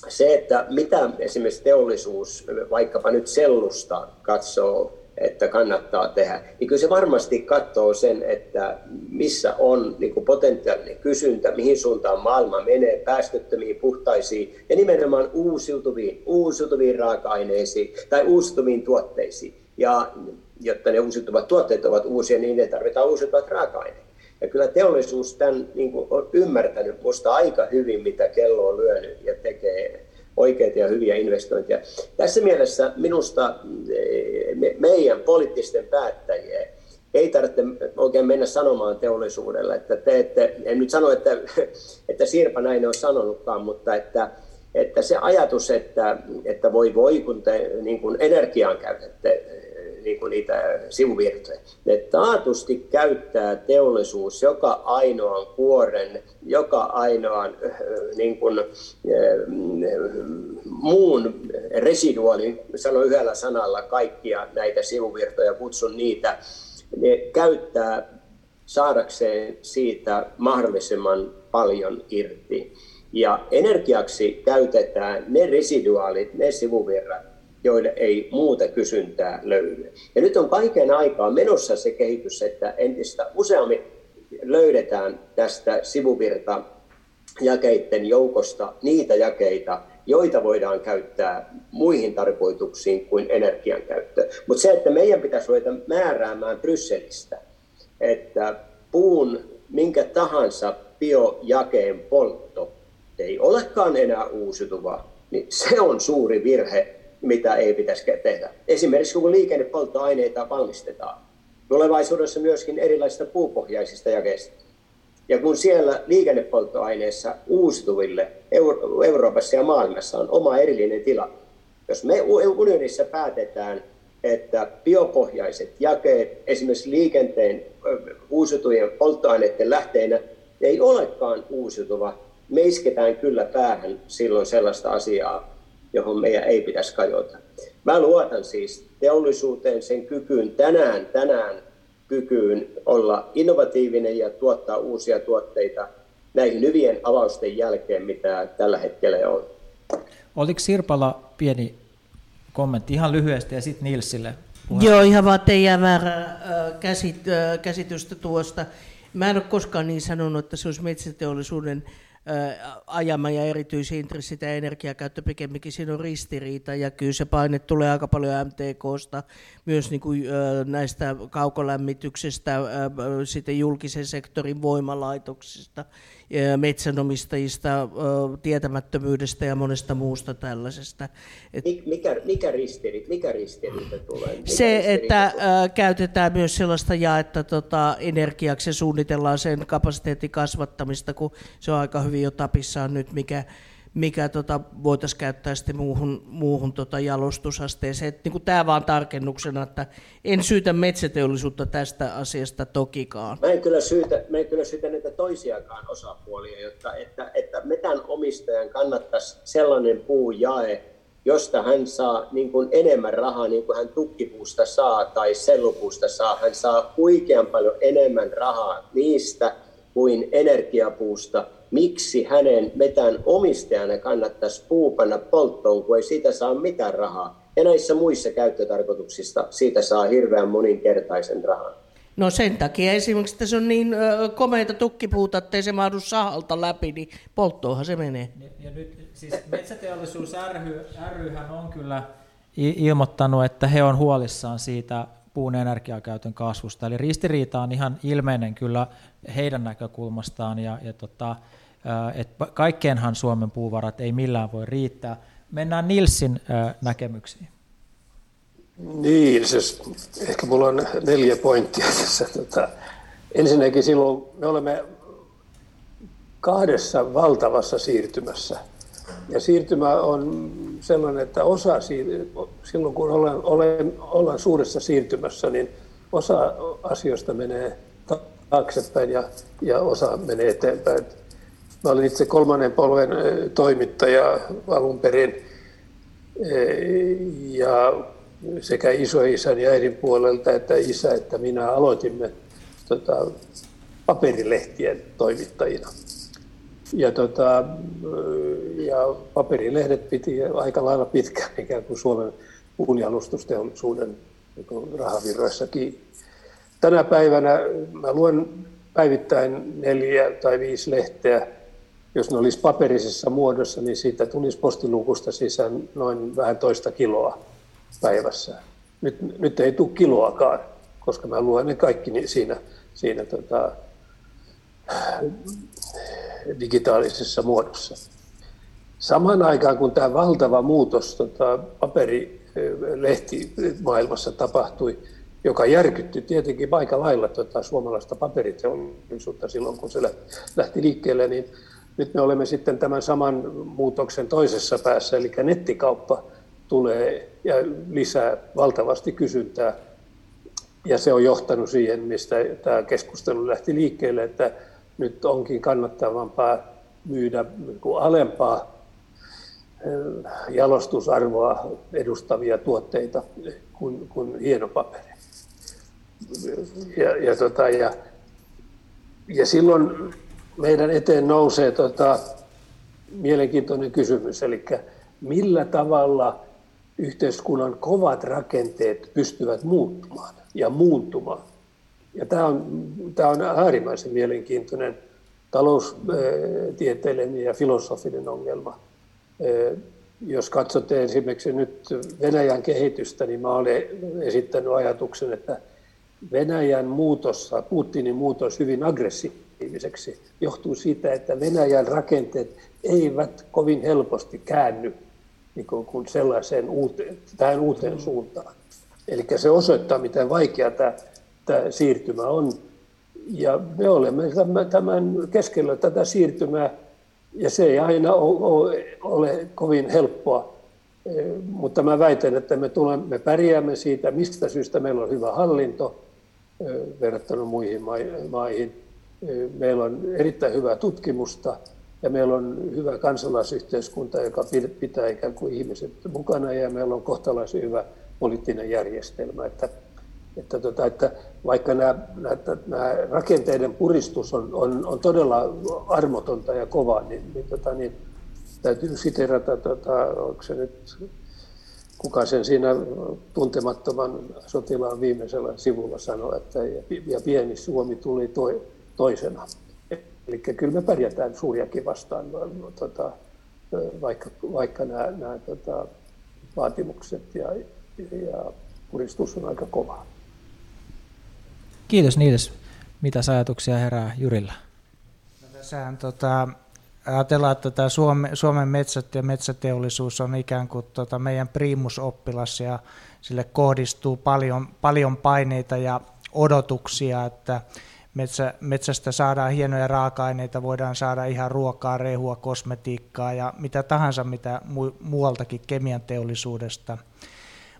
se, että mitä esimerkiksi teollisuus, vaikkapa nyt sellusta katsoo että kannattaa tehdä, niin kyllä se varmasti katsoo sen, että missä on niin kuin potentiaalinen kysyntä, mihin suuntaan maailma menee, päästöttömiin, puhtaisiin ja nimenomaan uusiutuviin, uusiutuviin raaka-aineisiin tai uusiutuviin tuotteisiin. Ja jotta ne uusiutuvat tuotteet ovat uusia, niin ne tarvitaan uusiutuvat raaka-aineet. Ja kyllä teollisuus tämän niin kuin, on ymmärtänyt minusta aika hyvin, mitä kello on lyönyt ja tekee oikeita ja hyviä investointeja. Tässä mielessä minusta eh, me, meidän poliittisten päättäjien ei tarvitse oikein mennä sanomaan teollisuudelle, että te ette, en nyt sano, että, <laughs> että Sirpa näin on sanonutkaan, mutta että, että se ajatus, että, että voi voi, kun te niin kuin energiaan käytätte niin kuin niitä sivuvirtoja. Ne taatusti käyttää teollisuus joka ainoan kuoren, joka ainoan äh, niin kuin, äh, muun residuaalin, sanon yhdellä sanalla kaikkia näitä sivuvirtoja, kutsun niitä, ne käyttää saadakseen siitä mahdollisimman paljon irti. Ja energiaksi käytetään ne residuaalit, ne sivuvirrat, joille ei muuta kysyntää löydy. Ja nyt on kaiken aikaa menossa se kehitys, että entistä useammin löydetään tästä sivuvirta jakeiden joukosta niitä jakeita, joita voidaan käyttää muihin tarkoituksiin kuin energian käyttö. Mutta se, että meidän pitäisi ruveta määräämään Brysselistä, että puun minkä tahansa biojakeen poltto ei olekaan enää uusiutuva, niin se on suuri virhe mitä ei pitäisi tehdä. Esimerkiksi kun liikennepolttoaineita valmistetaan, tulevaisuudessa myöskin erilaisista puupohjaisista jakeista. Ja kun siellä liikennepolttoaineessa uusiutuville Euro- Euroopassa ja maailmassa on oma erillinen tila, jos me unionissa päätetään, että biopohjaiset jakeet esimerkiksi liikenteen uusiutuvien polttoaineiden lähteinä ei olekaan uusiutuva, me isketään kyllä päähän silloin sellaista asiaa, johon meidän ei pitäisi kajota. Mä luotan siis teollisuuteen, sen kykyyn tänään, tänään kykyyn olla innovatiivinen ja tuottaa uusia tuotteita näihin hyvien avausten jälkeen, mitä tällä hetkellä on. Oliko Sirpalla pieni kommentti ihan lyhyesti ja sitten Nilsille? Puhe. Joo, ihan vaan teidän käsit, käsitystä tuosta. Mä en ole koskaan niin sanonut, että se olisi metsäteollisuuden ajama ja erityisintressit ja energiakäyttö pikemminkin siinä on ristiriita ja kyllä se paine tulee aika paljon MTKsta, myös niin kuin, näistä kaukolämmityksestä, sitten julkisen sektorin voimalaitoksista, metsänomistajista, tietämättömyydestä ja monesta muusta tällaisesta. Mikä, mikä, ristiriita, mikä ristiriita tulee? Mikä se, ristiriita että tulee? käytetään myös sellaista jaetta tota, energiaksi ja suunnitellaan sen kapasiteetin kasvattamista, kun se on aika hyvin jo tapissaan nyt, mikä mikä tota, voitaisiin käyttää sitten muuhun, muuhun tota jalostusasteeseen. niin tämä vaan tarkennuksena, että en syytä metsäteollisuutta tästä asiasta tokikaan. Mä en kyllä syytä, mä en kyllä syytä näitä toisiakaan osapuolia, jotta, että, että metän omistajan kannattaisi sellainen puu jae, josta hän saa niin kuin enemmän rahaa, niin kuin hän tukkipuusta saa tai sellupuusta saa. Hän saa huikean paljon enemmän rahaa niistä kuin energiapuusta – miksi hänen metän omistajana kannattaisi puupanna polttoon, kun ei siitä saa mitään rahaa. Ja näissä muissa käyttötarkoituksissa siitä saa hirveän moninkertaisen rahan. No sen takia esimerkiksi, että se on niin ö, komeita tukkipuuta, että ei se mahdu sahalta läpi, niin polttoonhan se menee. Ja, ja nyt siis Metsäteollisuus ry, ryhän on kyllä ilmoittanut, että he on huolissaan siitä puun energiakäytön kasvusta. Eli ristiriita on ihan ilmeinen kyllä heidän näkökulmastaan ja, ja tota, että kaikkeenhan Suomen puuvarat ei millään voi riittää. Mennään Nilsin näkemyksiin. Niin, siis ehkä mulla on neljä pointtia <laughs> tässä. Tota, ensinnäkin silloin me olemme kahdessa valtavassa siirtymässä. Ja siirtymä on sellainen, että osa silloin kun ollaan, olen, ollaan suuressa siirtymässä, niin osa asioista menee taaksepäin ja, ja osa menee eteenpäin. Mä olin itse kolmannen polven toimittaja alun perin ja sekä isoisän ja äidin puolelta että isä että minä aloitimme tota, paperilehtien toimittajina. Ja, tota, ja paperilehdet piti aika lailla pitkään ikään kuin Suomen puunjalostusteollisuuden niin rahavirroissa kiinni. Tänä päivänä mä luen päivittäin neljä tai viisi lehteä. Jos ne olisi paperisessa muodossa, niin siitä tulisi postilukusta sisään noin vähän toista kiloa päivässä. Nyt, nyt ei tule kiloakaan, koska mä luen ne kaikki siinä, siinä tota, digitaalisessa muodossa. Samaan aikaan, kun tämä valtava muutos tota, paperilehtimaailmassa tapahtui, joka järkytti tietenkin aika lailla tota, suomalaista paperiteollisuutta silloin, kun se lähti liikkeelle, niin nyt me olemme sitten tämän saman muutoksen toisessa päässä, eli nettikauppa tulee ja lisää valtavasti kysyntää. Ja se on johtanut siihen, mistä tämä keskustelu lähti liikkeelle, että nyt onkin kannattavampaa myydä niin alempaa eh, jalostusarvoa edustavia tuotteita kuin, kuin hieno paperi. Ja, ja, tota, ja, ja silloin meidän eteen nousee tota, mielenkiintoinen kysymys, eli millä tavalla yhteiskunnan kovat rakenteet pystyvät muuttumaan ja muuntumaan. Ja tämä on, tämä on äärimmäisen mielenkiintoinen taloustieteellinen ja filosofinen ongelma. Jos katsotte esimerkiksi nyt Venäjän kehitystä, niin mä olen esittänyt ajatuksen, että Venäjän muutos, Putinin muutos hyvin aggressiiviseksi johtuu siitä, että Venäjän rakenteet eivät kovin helposti käänny niin kuin sellaiseen uuteen, tähän uuteen suuntaan. Eli se osoittaa, miten vaikea tämä tämä siirtymä on. Ja me olemme tämän keskellä tätä siirtymää, ja se ei aina ole kovin helppoa. E, mutta mä väitän, että me, tulemme, me pärjäämme siitä, mistä syystä meillä on hyvä hallinto e, verrattuna muihin maihin. Meillä on erittäin hyvää tutkimusta ja meillä on hyvä kansalaisyhteiskunta, joka pitää ikään kuin ihmiset mukana ja meillä on kohtalaisen hyvä poliittinen järjestelmä. Että että, tota, että vaikka nämä, nämä, rakenteiden puristus on, on, on todella armotonta ja kovaa, niin, niin, tota, niin täytyy siterata, tota, onko se nyt, kuka sen siinä tuntemattoman sotilaan viimeisellä sivulla sanoi, että ja pieni Suomi tuli to, toisena. Eli kyllä me pärjätään suuriakin vastaan, tota, vaikka, vaikka nämä, nämä tota, vaatimukset ja, ja puristus on aika kovaa. Kiitos Niides. Mitä ajatuksia herää Jyrillä? No, tässähän tota, ajatellaan, että tämä Suome, Suomen metsät ja metsäteollisuus on ikään kuin tota meidän primusoppilas ja sille kohdistuu paljon, paljon paineita ja odotuksia, että metsä, metsästä saadaan hienoja raaka-aineita, voidaan saada ihan ruokaa, rehua, kosmetiikkaa ja mitä tahansa mitä mu- muualtakin kemian teollisuudesta –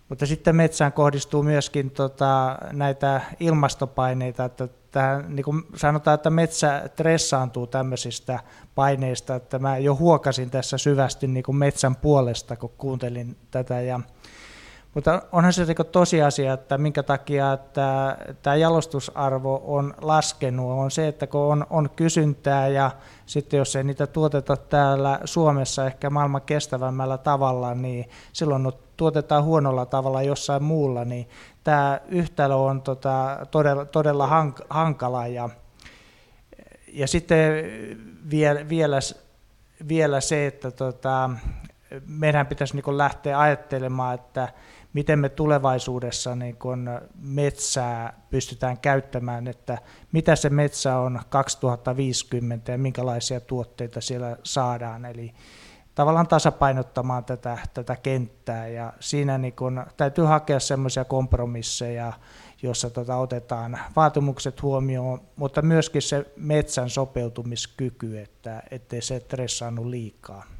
mutta sitten metsään kohdistuu myöskin tota, näitä ilmastopaineita, että tähän, niin kuin sanotaan, että metsä tressaantuu tämmöisistä paineista, että mä jo huokasin tässä syvästi niin kuin metsän puolesta, kun kuuntelin tätä. Ja, mutta onhan se tosiasia, että minkä takia tämä jalostusarvo on laskenut, on se, että kun on, on kysyntää ja sitten jos ei niitä tuoteta täällä Suomessa ehkä maailman kestävämmällä tavalla, niin silloin tuotetaan huonolla tavalla jossain muulla, niin tämä yhtälö on tota, todella, todella hank, hankala. Ja, ja sitten vielä, vielä, vielä se, että tota, meidän pitäisi niin lähteä ajattelemaan, että miten me tulevaisuudessa niin metsää pystytään käyttämään, että mitä se metsä on 2050 ja minkälaisia tuotteita siellä saadaan. Eli tavallaan tasapainottamaan tätä, tätä kenttää ja siinä niin kun, täytyy hakea semmoisia kompromisseja, jossa tota, otetaan vaatimukset huomioon, mutta myöskin se metsän sopeutumiskyky, että ettei se stressaannu liikaa.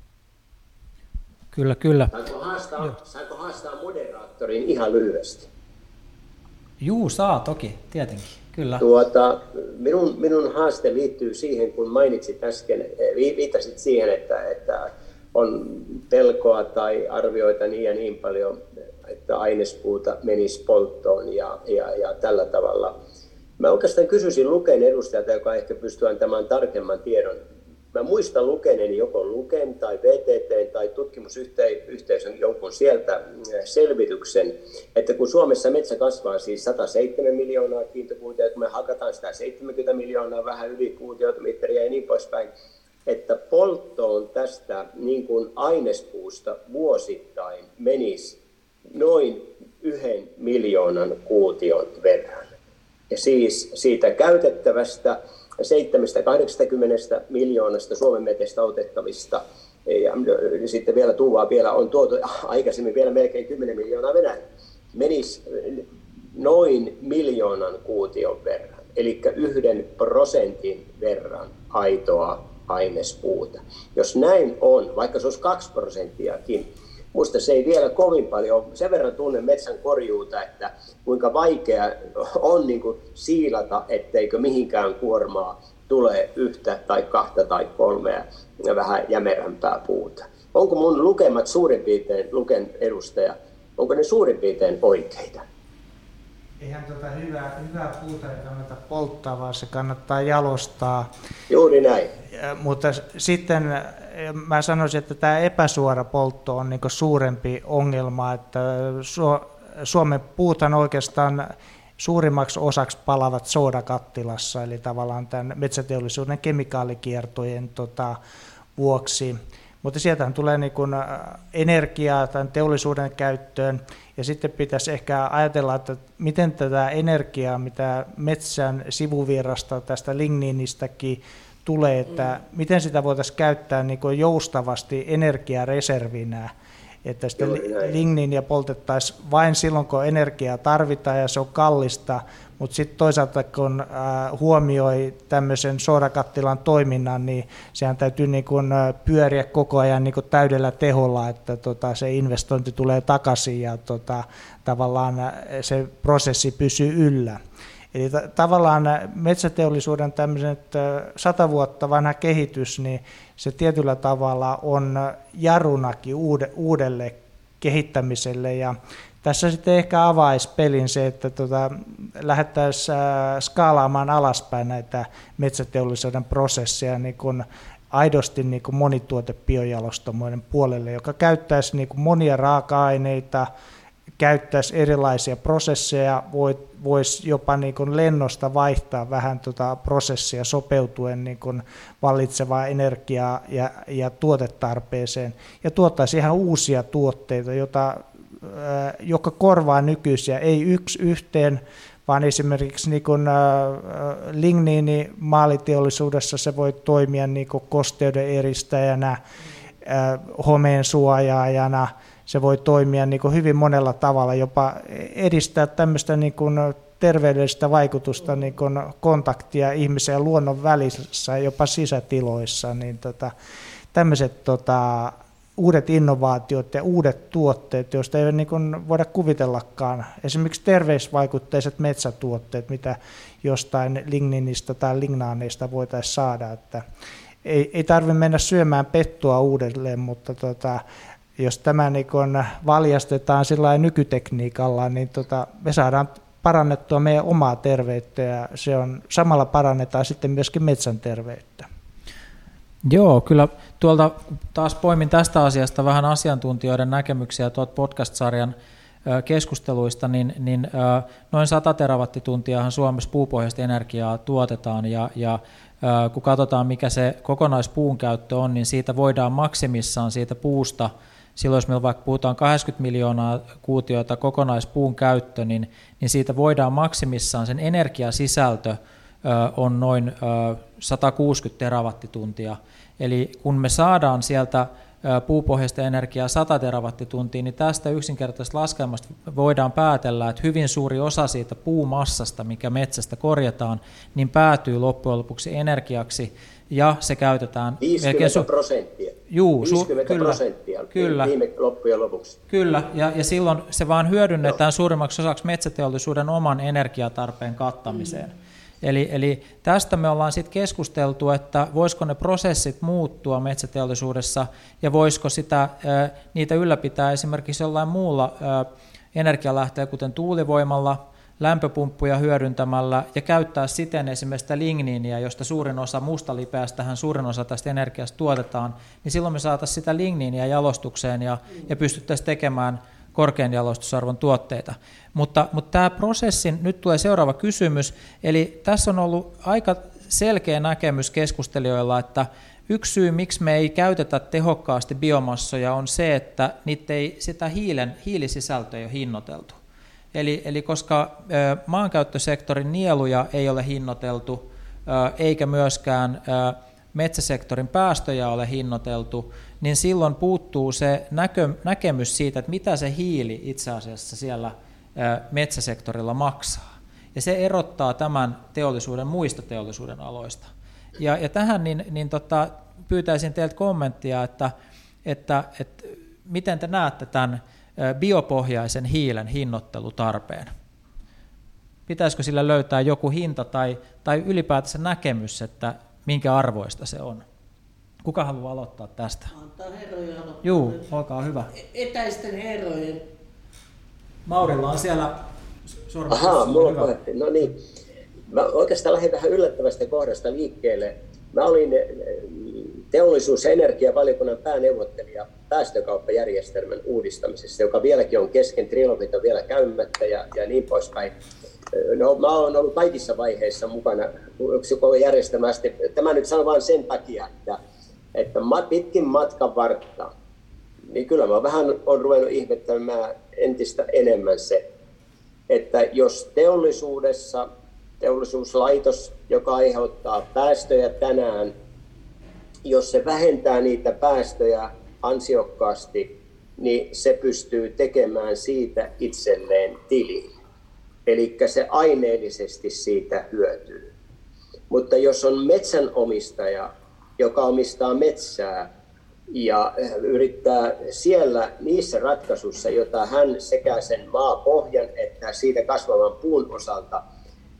Kyllä, kyllä. Saanko haastaa, saanko haastaa moderaattorin ihan lyhyesti? Juu, saa toki, tietenkin. Kyllä. Tuota, minun, minun haaste liittyy siihen, kun mainitsit äsken, viittasit siihen, että, että on pelkoa tai arvioita niin ja niin paljon, että ainespuuta menisi polttoon ja, ja, ja tällä tavalla. Mä oikeastaan kysyisin Luken edustajalta, joka ehkä pystyy antamaan tarkemman tiedon Mä muistan lukeneeni joko Luken tai VTT tai tutkimusyhteisön jonkun sieltä äh, selvityksen, että kun Suomessa metsä kasvaa siis 107 miljoonaa kiintokuutiota, kun me hakataan sitä 70 miljoonaa vähän yli kuutiometriä ja niin poispäin, että polttoon tästä niin kuin ainespuusta vuosittain menisi noin yhden miljoonan kuution verran. Ja siis siitä käytettävästä 7-80 miljoonasta Suomen metestä otettavista. Ja sitten vielä tuuvaa vielä on tuotu <laughs> aikaisemmin vielä melkein 10 miljoonaa Venäjä. Menisi noin miljoonan kuution verran, eli yhden prosentin verran aitoa ainespuuta. Jos näin on, vaikka se olisi 2 prosenttiakin, Musta se ei vielä kovin paljon, sen verran tunne metsän korjuuta, että kuinka vaikea on niin kuin siilata, etteikö mihinkään kuormaa tule yhtä tai kahta tai kolmea vähän jämerämpää puuta. Onko mun lukemat suurin piirtein, luken edustaja, onko ne suurin piirtein oikeita? Eihän tuota hyvää, hyvää puuta ei kannata polttaa, vaan se kannattaa jalostaa. Juuri näin. Mutta sitten mä sanoisin, että tämä epäsuora poltto on niin suurempi ongelma, että Suomen puuthan oikeastaan suurimmaksi osaksi palavat soodakattilassa, eli tavallaan tämän metsäteollisuuden kemikaalikiertojen tota, vuoksi. Mutta sieltähän tulee niin kuin energiaa tämän teollisuuden käyttöön, ja sitten pitäisi ehkä ajatella, että miten tätä energiaa, mitä metsän sivuvirrasta tästä ligniinistäkin tulee, että mm. miten sitä voitaisiin käyttää niin kuin joustavasti energiareservinä, että sitä ligniiniä poltettaisiin vain silloin, kun energiaa tarvitaan ja se on kallista, mutta sitten toisaalta kun äh, huomioi tämmöisen soodakattilan toiminnan, niin sehän täytyy niin kun, äh, pyöriä koko ajan niin täydellä teholla, että tota, se investointi tulee takaisin ja tota, tavallaan äh, se prosessi pysyy yllä. Eli t- tavallaan metsäteollisuuden tämmöisen sata vuotta vanha kehitys, niin se tietyllä tavalla on jarunakin uude, uudelle kehittämiselle. Ja tässä sitten ehkä avaisi pelin se, että tota, lähdettäisiin skaalaamaan alaspäin näitä metsäteollisuuden prosesseja niin kun aidosti niin kun monituote biojalostamoiden puolelle, joka käyttäisi niin kun monia raaka-aineita, käyttäisi erilaisia prosesseja, voisi jopa niin kuin lennosta vaihtaa vähän tuota prosessia sopeutuen niin kuin vallitsevaa energiaa ja, ja tuotetarpeeseen. Ja tuottaisi ihan uusia tuotteita, jota, joka korvaa nykyisiä, ei yksi yhteen, vaan esimerkiksi niin kuin, ligniini maaliteollisuudessa se voi toimia niin kosteuden eristäjänä, homeen suojaajana, se voi toimia niin kuin hyvin monella tavalla, jopa edistää tämmöistä niin kuin terveydellistä vaikutusta, niin kuin kontaktia ihmisen ja luonnon välissä, jopa sisätiloissa, niin tota, tämmöiset tota, uudet innovaatiot ja uudet tuotteet, joista ei niin kuin voida kuvitellakaan. Esimerkiksi terveysvaikutteiset metsätuotteet, mitä jostain ligninistä tai lignaaneista voitaisiin saada. Että ei, ei tarvitse mennä syömään pettua uudelleen, mutta tota, jos tämä niin valjastetaan sillä nykytekniikalla, niin tota, me saadaan parannettua meidän omaa terveyttä ja se on, samalla parannetaan sitten myöskin metsän terveyttä. Joo, kyllä tuolta taas poimin tästä asiasta vähän asiantuntijoiden näkemyksiä tuolta podcast-sarjan keskusteluista, niin, niin noin 100 terawattituntiahan Suomessa puupohjaista energiaa tuotetaan ja, ja kun katsotaan mikä se kokonaispuun käyttö on, niin siitä voidaan maksimissaan siitä puusta silloin jos meillä vaikka puhutaan 80 miljoonaa kuutiota kokonaispuun käyttö, niin, niin siitä voidaan maksimissaan sen energiasisältö on noin 160 terawattituntia. Eli kun me saadaan sieltä puupohjaista energiaa 100 terawattituntia, niin tästä yksinkertaisesta laskelmasta voidaan päätellä, että hyvin suuri osa siitä puumassasta, mikä metsästä korjataan, niin päätyy loppujen lopuksi energiaksi ja se käytetään... 50 su- prosenttia. Juu, 50 su- prosenttia kyllä, viime loppujen lopuksi. Kyllä, ja, ja silloin se vaan hyödynnetään no. suurimmaksi osaksi metsäteollisuuden oman energiatarpeen kattamiseen. Mm. Eli, eli tästä me ollaan sitten keskusteltu, että voisiko ne prosessit muuttua metsäteollisuudessa ja voisiko sitä, niitä ylläpitää esimerkiksi jollain muulla energialähteellä, kuten tuulivoimalla, lämpöpumppuja hyödyntämällä ja käyttää siten esimerkiksi sitä ligniiniä, josta suurin osa mustalipeästähän suurin osa tästä energiasta tuotetaan, niin silloin me saataisiin sitä ligniiniä jalostukseen ja, ja pystyttäisiin tekemään korkean jalostusarvon tuotteita. Mutta, mutta tämä prosessin, nyt tulee seuraava kysymys, eli tässä on ollut aika selkeä näkemys keskustelijoilla, että yksi syy, miksi me ei käytetä tehokkaasti biomassoja, on se, että niitä ei, sitä hiilen, hiilisisältöä ei ole hinnoiteltu. Eli, eli koska maankäyttösektorin nieluja ei ole hinnoiteltu, eikä myöskään metsäsektorin päästöjä ole hinnoiteltu, niin silloin puuttuu se näkö, näkemys siitä, että mitä se hiili itse asiassa siellä metsäsektorilla maksaa. Ja se erottaa tämän teollisuuden muista teollisuuden aloista. Ja, ja tähän niin, niin tota, pyytäisin teiltä kommenttia, että, että, että miten te näette tämän biopohjaisen hiilen hinnoittelutarpeen? Pitäisikö sillä löytää joku hinta tai, tai ylipäätänsä näkemys, että minkä arvoista se on? Kuka haluaa aloittaa tästä? Antaa herroja aloittaa. Juu, olkaa hyvä. E- etäisten herrojen. Maurilla on siellä sormassa. Ahaa, mulla on No niin. Mä oikeastaan lähdin vähän yllättävästä kohdasta liikkeelle. Mä olin teollisuus- ja energiavaliokunnan pääneuvottelija päästökauppajärjestelmän uudistamisessa, joka vieläkin on kesken, trilogit on vielä käymättä ja, ja niin poispäin. No, mä olen ollut kaikissa vaiheissa mukana koko järjestelmästi. Tämä nyt sanon vain sen takia, että, että pitkin matkan vartta, niin kyllä mä vähän on ruvennut ihmettämään entistä enemmän se, että jos teollisuudessa, teollisuuslaitos, joka aiheuttaa päästöjä tänään, jos se vähentää niitä päästöjä ansiokkaasti, niin se pystyy tekemään siitä itselleen tilin. Eli se aineellisesti siitä hyötyy. Mutta jos on metsänomistaja, joka omistaa metsää ja yrittää siellä niissä ratkaisuissa, joita hän sekä sen maapohjan että siitä kasvavan puun osalta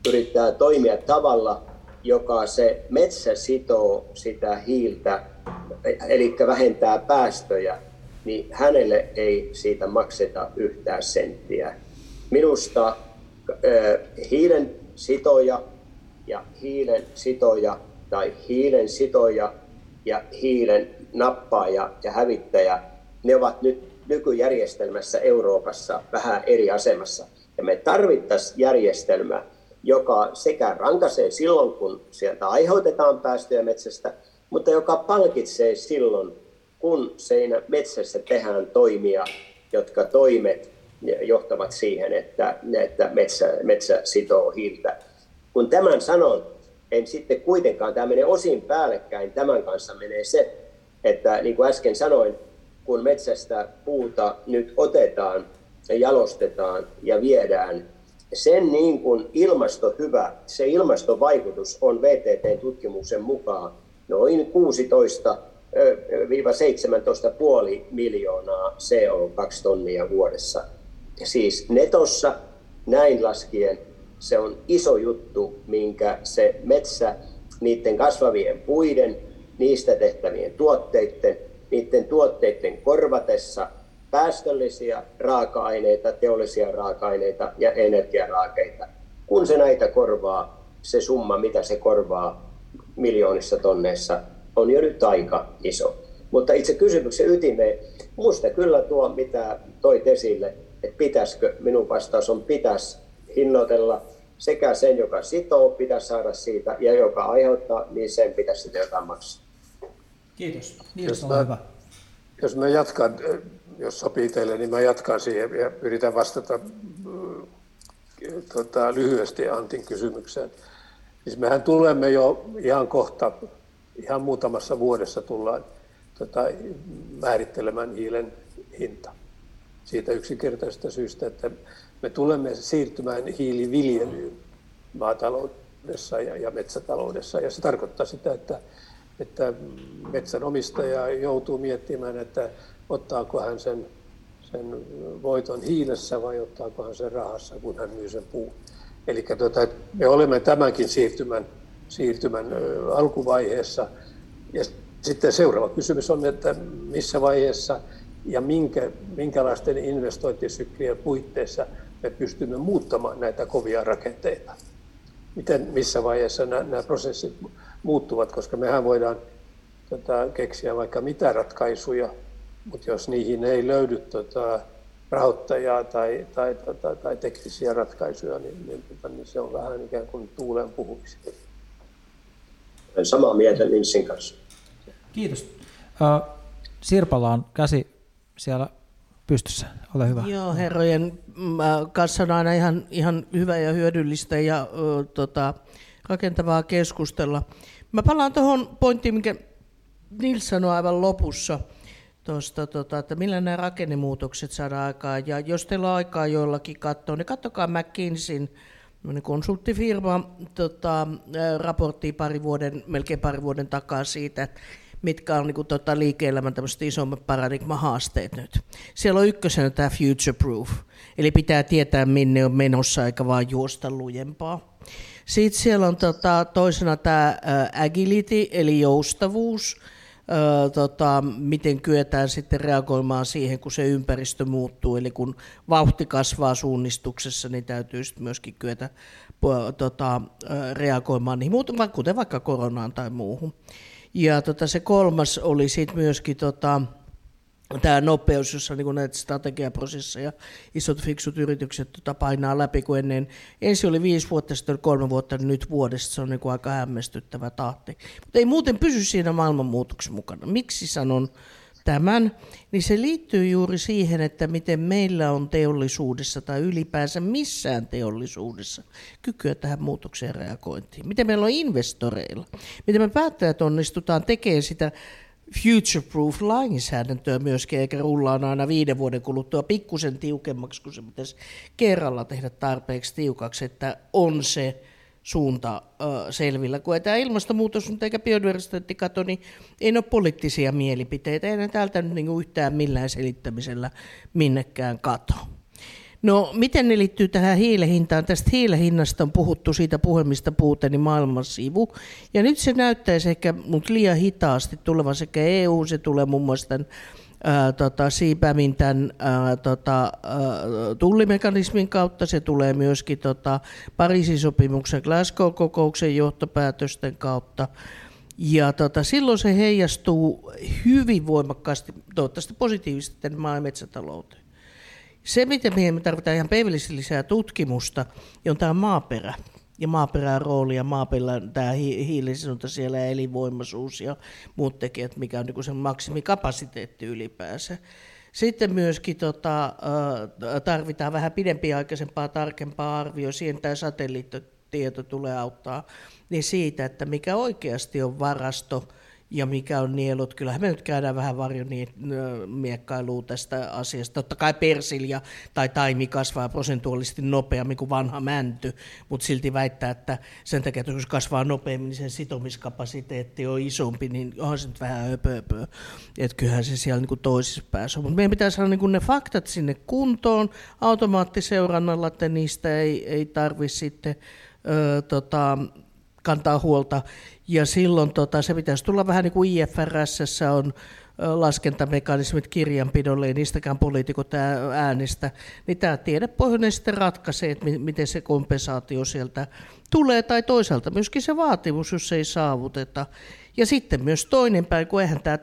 yrittää toimia tavalla, joka se metsä sitoo sitä hiiltä, eli vähentää päästöjä, niin hänelle ei siitä makseta yhtään senttiä. Minusta hiilen sitoja ja hiilen sitoja tai hiilen sitoja ja hiilen nappaaja ja hävittäjä, ne ovat nyt nykyjärjestelmässä Euroopassa vähän eri asemassa. Ja me tarvittaisiin järjestelmä, joka sekä rankaisee silloin, kun sieltä aiheutetaan päästöjä metsästä, mutta joka palkitsee silloin, kun siinä metsässä tehdään toimia, jotka toimet johtavat siihen, että, että metsä, metsä sitoo hiiltä. Kun tämän sanon, en sitten kuitenkaan, tämä menee osin päällekkäin, tämän kanssa menee se, että niin kuin äsken sanoin, kun metsästä puuta nyt otetaan ja jalostetaan ja viedään, sen niin kuin ilmasto hyvä, se ilmastovaikutus on VTT-tutkimuksen mukaan noin 16 17,5 miljoonaa CO2-tonnia vuodessa. Siis netossa näin laskien se on iso juttu, minkä se metsä niiden kasvavien puiden, niistä tehtävien tuotteiden, niiden tuotteiden korvatessa päästöllisiä raaka-aineita, teollisia raaka-aineita ja energiaraakeita. Kun se näitä korvaa, se summa, mitä se korvaa miljoonissa tonneissa, on jo nyt aika iso. Mutta itse kysymyksen ytimeen, musta kyllä tuo, mitä toit esille, että pitäisikö, minun vastaus on pitäisi hinnoitella sekä sen, joka sitoo, pitäisi saada siitä, ja joka aiheuttaa, niin sen pitäisi sitten jotain maksaa. Kiitos. Niils, jos, mä, hyvä. jos mä jatkan, jos sopii teille, niin mä jatkan siihen ja yritän vastata äh, tota, lyhyesti Antin kysymykseen. Siis mehän tulemme jo ihan kohta, ihan muutamassa vuodessa tullaan tota, määrittelemään hiilen hinta. Siitä yksinkertaisesta syystä, että me tulemme siirtymään hiiliviljelyyn maataloudessa ja, ja metsätaloudessa. Ja se tarkoittaa sitä, että, että metsänomistaja joutuu miettimään, että ottaako hän sen, sen voiton hiilessä vai ottaako hän sen rahassa, kun hän myy sen puun. Eli tuota, me olemme tämänkin siirtymän, siirtymän alkuvaiheessa. Ja sitten seuraava kysymys on, että missä vaiheessa ja minkä, minkälaisten investointisyklien puitteissa me pystymme muuttamaan näitä kovia rakenteita. Miten, missä vaiheessa nämä, nämä prosessit muuttuvat, koska mehän voidaan tota, keksiä vaikka mitä ratkaisuja, mutta jos niihin ei löydy tota, rahoittajaa tai, tai, tai, tai teknisiä ratkaisuja, niin, niin, tota, niin se on vähän ikään kuin tuulen puhumista. Olen samaa mieltä Nilsin kanssa. Kiitos. Uh, Sirpala on käsi siellä pystyssä. Ole hyvä. Joo, herrojen kanssa on aina ihan, ihan hyvä ja hyödyllistä ja uh, tota, rakentavaa keskustella. Mä palaan tuohon pointtiin, minkä Nils sanoi aivan lopussa – tuosta, tota, että millä nämä rakennemuutokset saadaan aikaan. Ja jos teillä on aikaa joillakin katsoa, niin katsokaa McKinseyn konsulttifirma tota, raporttia pari vuoden, melkein pari vuoden takaa siitä, että mitkä on niin tota, liike-elämän isommat paradigma-haasteet nyt. Siellä on ykkösenä tämä future proof, eli pitää tietää minne on menossa eikä vaan juosta lujempaa. Sitten siellä on tota, toisena tämä agility, eli joustavuus, Tota, miten kyetään sitten reagoimaan siihen, kun se ympäristö muuttuu. Eli kun vauhti kasvaa suunnistuksessa, niin täytyy sitten myöskin kyetä tota, reagoimaan niihin kuten vaikka koronaan tai muuhun. Ja tota, se kolmas oli sitten myöskin tota, tämä nopeus, jossa niin näitä strategiaprosesseja isot fiksut yritykset tota painaa läpi, kun ennen, ensin oli viisi vuotta, sitten oli kolme vuotta, niin nyt vuodesta se on niin kuin aika hämmästyttävä tahti. Mutta ei muuten pysy siinä maailmanmuutoksen mukana. Miksi sanon tämän? Niin se liittyy juuri siihen, että miten meillä on teollisuudessa tai ylipäänsä missään teollisuudessa kykyä tähän muutokseen reagointiin. Miten meillä on investoreilla. Miten me päättäjät onnistutaan tekemään sitä future-proof-lainsäädäntöä myöskin, eikä rullaan aina viiden vuoden kuluttua pikkusen tiukemmaksi, kun se pitäisi kerralla tehdä tarpeeksi tiukaksi, että on se suunta ö, selvillä. Kun ei tämä ilmastonmuutos eikä biodiversiteettikato, niin ei ole poliittisia mielipiteitä, ei ne täältä nyt niin yhtään millään selittämisellä minnekään kato. No, miten ne liittyy tähän hiilehintaan? Tästä hiilehinnasta on puhuttu siitä puhemista puuteni maailman sivu. Ja nyt se näyttäisi ehkä mut liian hitaasti tulevan sekä EU, se tulee muun muassa tämän tota, siipämin tämän ää, tota, ää, tullimekanismin kautta. Se tulee myöskin tota, Pariisin sopimuksen Glasgow-kokouksen johtopäätösten kautta. Ja tota, silloin se heijastuu hyvin voimakkaasti, toivottavasti positiivisesti maa- ja metsätalouteen. Se, mitä me tarvitaan ihan peivellisesti lisää tutkimusta, on tämä maaperä. Ja maaperän rooli ja maaperän tämä hiilisinunta siellä ja elinvoimaisuus ja muut tekijät, mikä on niin sen maksimikapasiteetti ylipäänsä. Sitten myöskin tota, tarvitaan vähän pidempiaikaisempaa, tarkempaa arvio, siihen tämä satelliittitieto tulee auttaa, niin siitä, että mikä oikeasti on varasto, ja mikä on nielut. Kyllähän me nyt käydään vähän varjomiekkailuun tästä asiasta. Totta kai persilja tai taimi kasvaa prosentuaalisesti nopeammin kuin vanha mänty, mutta silti väittää, että sen takia, että jos kasvaa nopeammin, niin sen sitomiskapasiteetti on isompi, niin onhan se nyt vähän höpöpö. Että kyllähän se siellä niin kuin toisessa päässä on. Mutta meidän pitää saada niin kuin ne faktat sinne kuntoon automaattiseurannalla, että niistä ei, ei tarvitse sitten ö, tota, kantaa huolta. Ja silloin tota, se pitäisi tulla vähän niin kuin IFRS on laskentamekanismit kirjanpidolle, ei niistäkään poliitikot äänestä, niin tämä tiedepohjainen sitten ratkaisee, että miten se kompensaatio sieltä tulee, tai toisaalta myöskin se vaatimus, jos se ei saavuteta. Ja sitten myös toinen päin, kun, eihän tämä,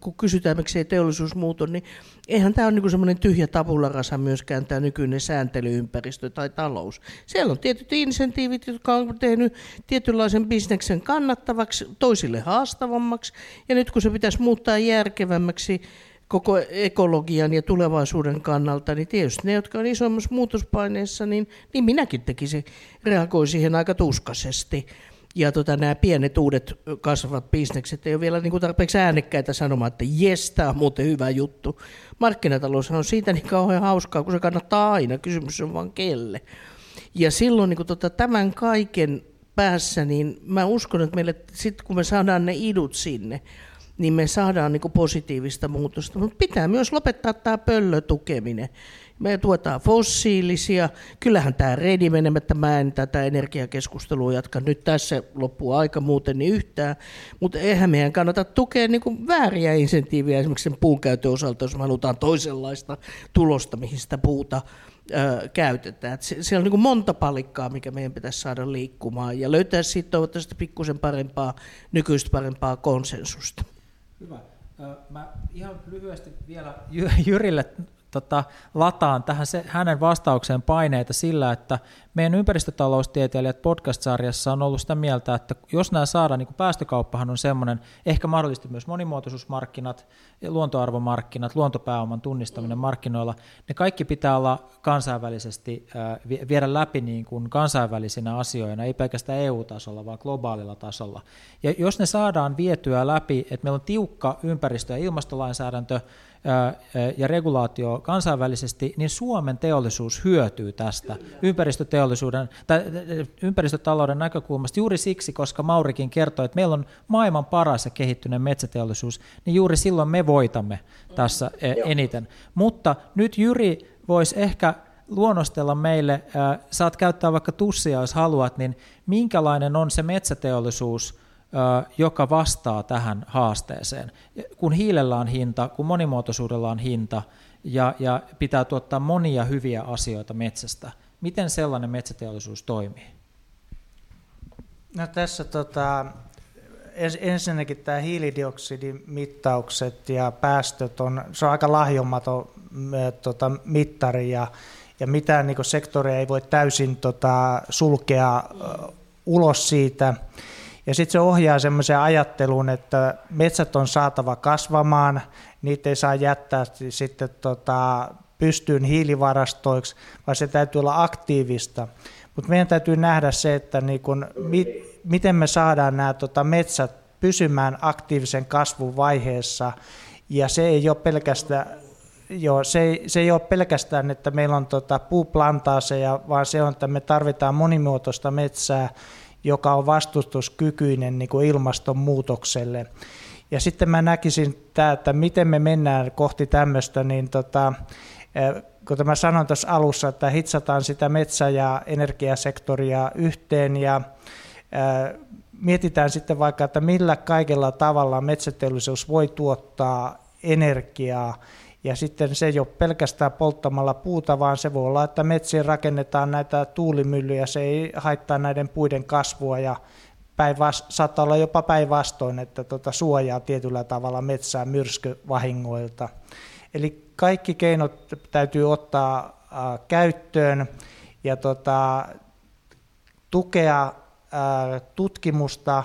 kun kysytään, miksi ei teollisuus muutu, niin eihän tämä ole niin semmoinen tyhjä tabularasa myöskään tämä nykyinen sääntelyympäristö tai talous. Siellä on tietyt insentiivit, jotka on tehnyt tietynlaisen bisneksen kannattavaksi, toisille haastavammaksi, ja nyt kun se pitäisi muuttaa järkevämmäksi, koko ekologian ja tulevaisuuden kannalta, niin tietysti ne, jotka on isommassa muutospaineessa, niin, niin minäkin tekisin, reagoin siihen aika tuskaisesti. Ja tota, nämä pienet uudet kasvavat bisnekset ei ole vielä niin kuin tarpeeksi äänekkäitä sanomaan, että jes, tämä on muuten hyvä juttu. Markkinatalous on siitä niin kauhean hauskaa, kun se kannattaa aina. Kysymys on vaan kelle. Ja silloin niin kuin tota, tämän kaiken päässä, niin mä uskon, että meille, sit kun me saadaan ne idut sinne, niin me saadaan niin positiivista muutosta. Mutta pitää myös lopettaa tämä pöllötukeminen. Me tuetaan fossiilisia. Kyllähän tämä redi menemättä, mä en tätä energiakeskustelua jatka nyt tässä loppuu aika muuten niin yhtään, mutta eihän meidän kannata tukea niin kuin vääriä insentiiviä esimerkiksi sen puun käytön osalta, jos me halutaan toisenlaista tulosta, mihin sitä puuta ö, käytetään. Et siellä on niin kuin monta palikkaa, mikä meidän pitäisi saada liikkumaan ja löytää siitä toivottavasti pikkusen parempaa, nykyistä parempaa konsensusta. Hyvä. Mä ihan lyhyesti vielä Jyrille tota, lataan tähän se, hänen vastaukseen paineita sillä, että meidän ympäristötaloustieteilijät podcast-sarjassa on ollut sitä mieltä, että jos nämä saadaan, niin kuin päästökauppahan on semmoinen, ehkä mahdollisesti myös monimuotoisuusmarkkinat, luontoarvomarkkinat, luontopääoman tunnistaminen markkinoilla, ne kaikki pitää olla kansainvälisesti, viedä läpi niin kuin kansainvälisinä asioina, ei pelkästään EU-tasolla, vaan globaalilla tasolla. Ja jos ne saadaan vietyä läpi, että meillä on tiukka ympäristö- ja ilmastolainsäädäntö, ja regulaatio kansainvälisesti, niin Suomen teollisuus hyötyy tästä ympäristöteollisuuden tai ympäristötalouden näkökulmasta. Juuri siksi, koska Maurikin kertoi, että meillä on maailman paras ja kehittyneen metsäteollisuus, niin juuri silloin me voitamme tässä eniten. Mutta nyt Jyri voisi ehkä luonnostella meille, saat käyttää vaikka tussia, jos haluat, niin minkälainen on se metsäteollisuus, joka vastaa tähän haasteeseen. Kun hiilellä on hinta, kun monimuotoisuudella on hinta ja, ja pitää tuottaa monia hyviä asioita metsästä, miten sellainen metsäteollisuus toimii? No tässä tota, ensinnäkin tämä hiilidioksidimittaukset ja päästöt on, se on aika lahjomaton tota, mittari ja, ja mitään niin sektoria ei voi täysin tota, sulkea ulos siitä. Ja sitten se ohjaa semmoiseen ajatteluun, että metsät on saatava kasvamaan, niitä ei saa jättää sitten tota, pystyyn hiilivarastoiksi, vaan se täytyy olla aktiivista. Mutta meidän täytyy nähdä se, että niin kun, mi, miten me saadaan nämä tota, metsät pysymään aktiivisen kasvun vaiheessa, ja se ei ole pelkästään Joo, se ei, se ei ole pelkästään, että meillä on tota puuplantaaseja, vaan se on, että me tarvitaan monimuotoista metsää, joka on vastustuskykyinen niin kuin ilmastonmuutokselle. Ja sitten mä näkisin, tämä, että miten me mennään kohti tämmöistä, niin tota, kun mä sanoin tuossa alussa, että hitsataan sitä metsä- ja energiasektoria yhteen ja mietitään sitten vaikka, että millä kaikella tavalla metsäteollisuus voi tuottaa energiaa ja sitten se ei ole pelkästään polttamalla puuta, vaan se voi olla, että metsiin rakennetaan näitä tuulimyllyjä, se ei haittaa näiden puiden kasvua ja päinvast- saattaa olla jopa päinvastoin, että tuota suojaa tietyllä tavalla metsää myrskyvahingoilta. Eli kaikki keinot täytyy ottaa äh, käyttöön ja tota, tukea äh, tutkimusta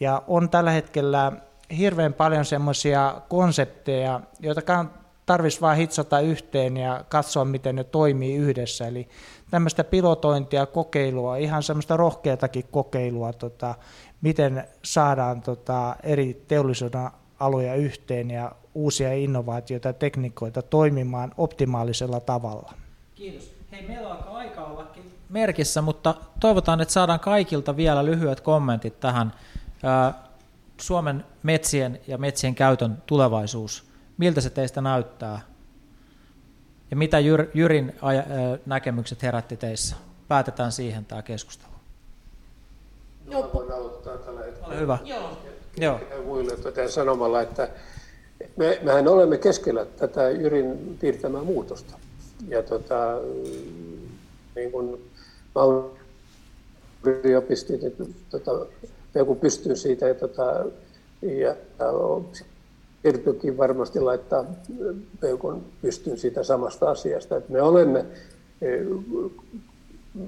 ja on tällä hetkellä hirveän paljon semmoisia konsepteja, joita tarvitsisi vain hitsata yhteen ja katsoa, miten ne toimii yhdessä. Eli tämmöistä pilotointia, kokeilua, ihan semmoista rohkeatakin kokeilua, tota, miten saadaan tota, eri teollisuuden aloja yhteen ja uusia innovaatioita ja tekniikoita toimimaan optimaalisella tavalla. Kiitos. Hei, meillä alkaa aika ollakin merkissä, mutta toivotaan, että saadaan kaikilta vielä lyhyet kommentit tähän Suomen metsien ja metsien käytön tulevaisuus Miltä se teistä näyttää? Ja mitä Jyr, Jyrin näkemykset herätti teissä? Päätetään siihen tämä keskustelu. No, voin aloittaa tällä hetkellä. Ole hyvä. Joo. Joo. Muille sanomalla, että me, mehän olemme keskellä tätä Jyrin piirtämää muutosta. Ja tota, niin kuin Mauri yliopisti, niin tota, joku pystyy siitä ja, tota, ja, ja Irtukin varmasti laittaa peukon pystyyn siitä samasta asiasta. Että me olemme e,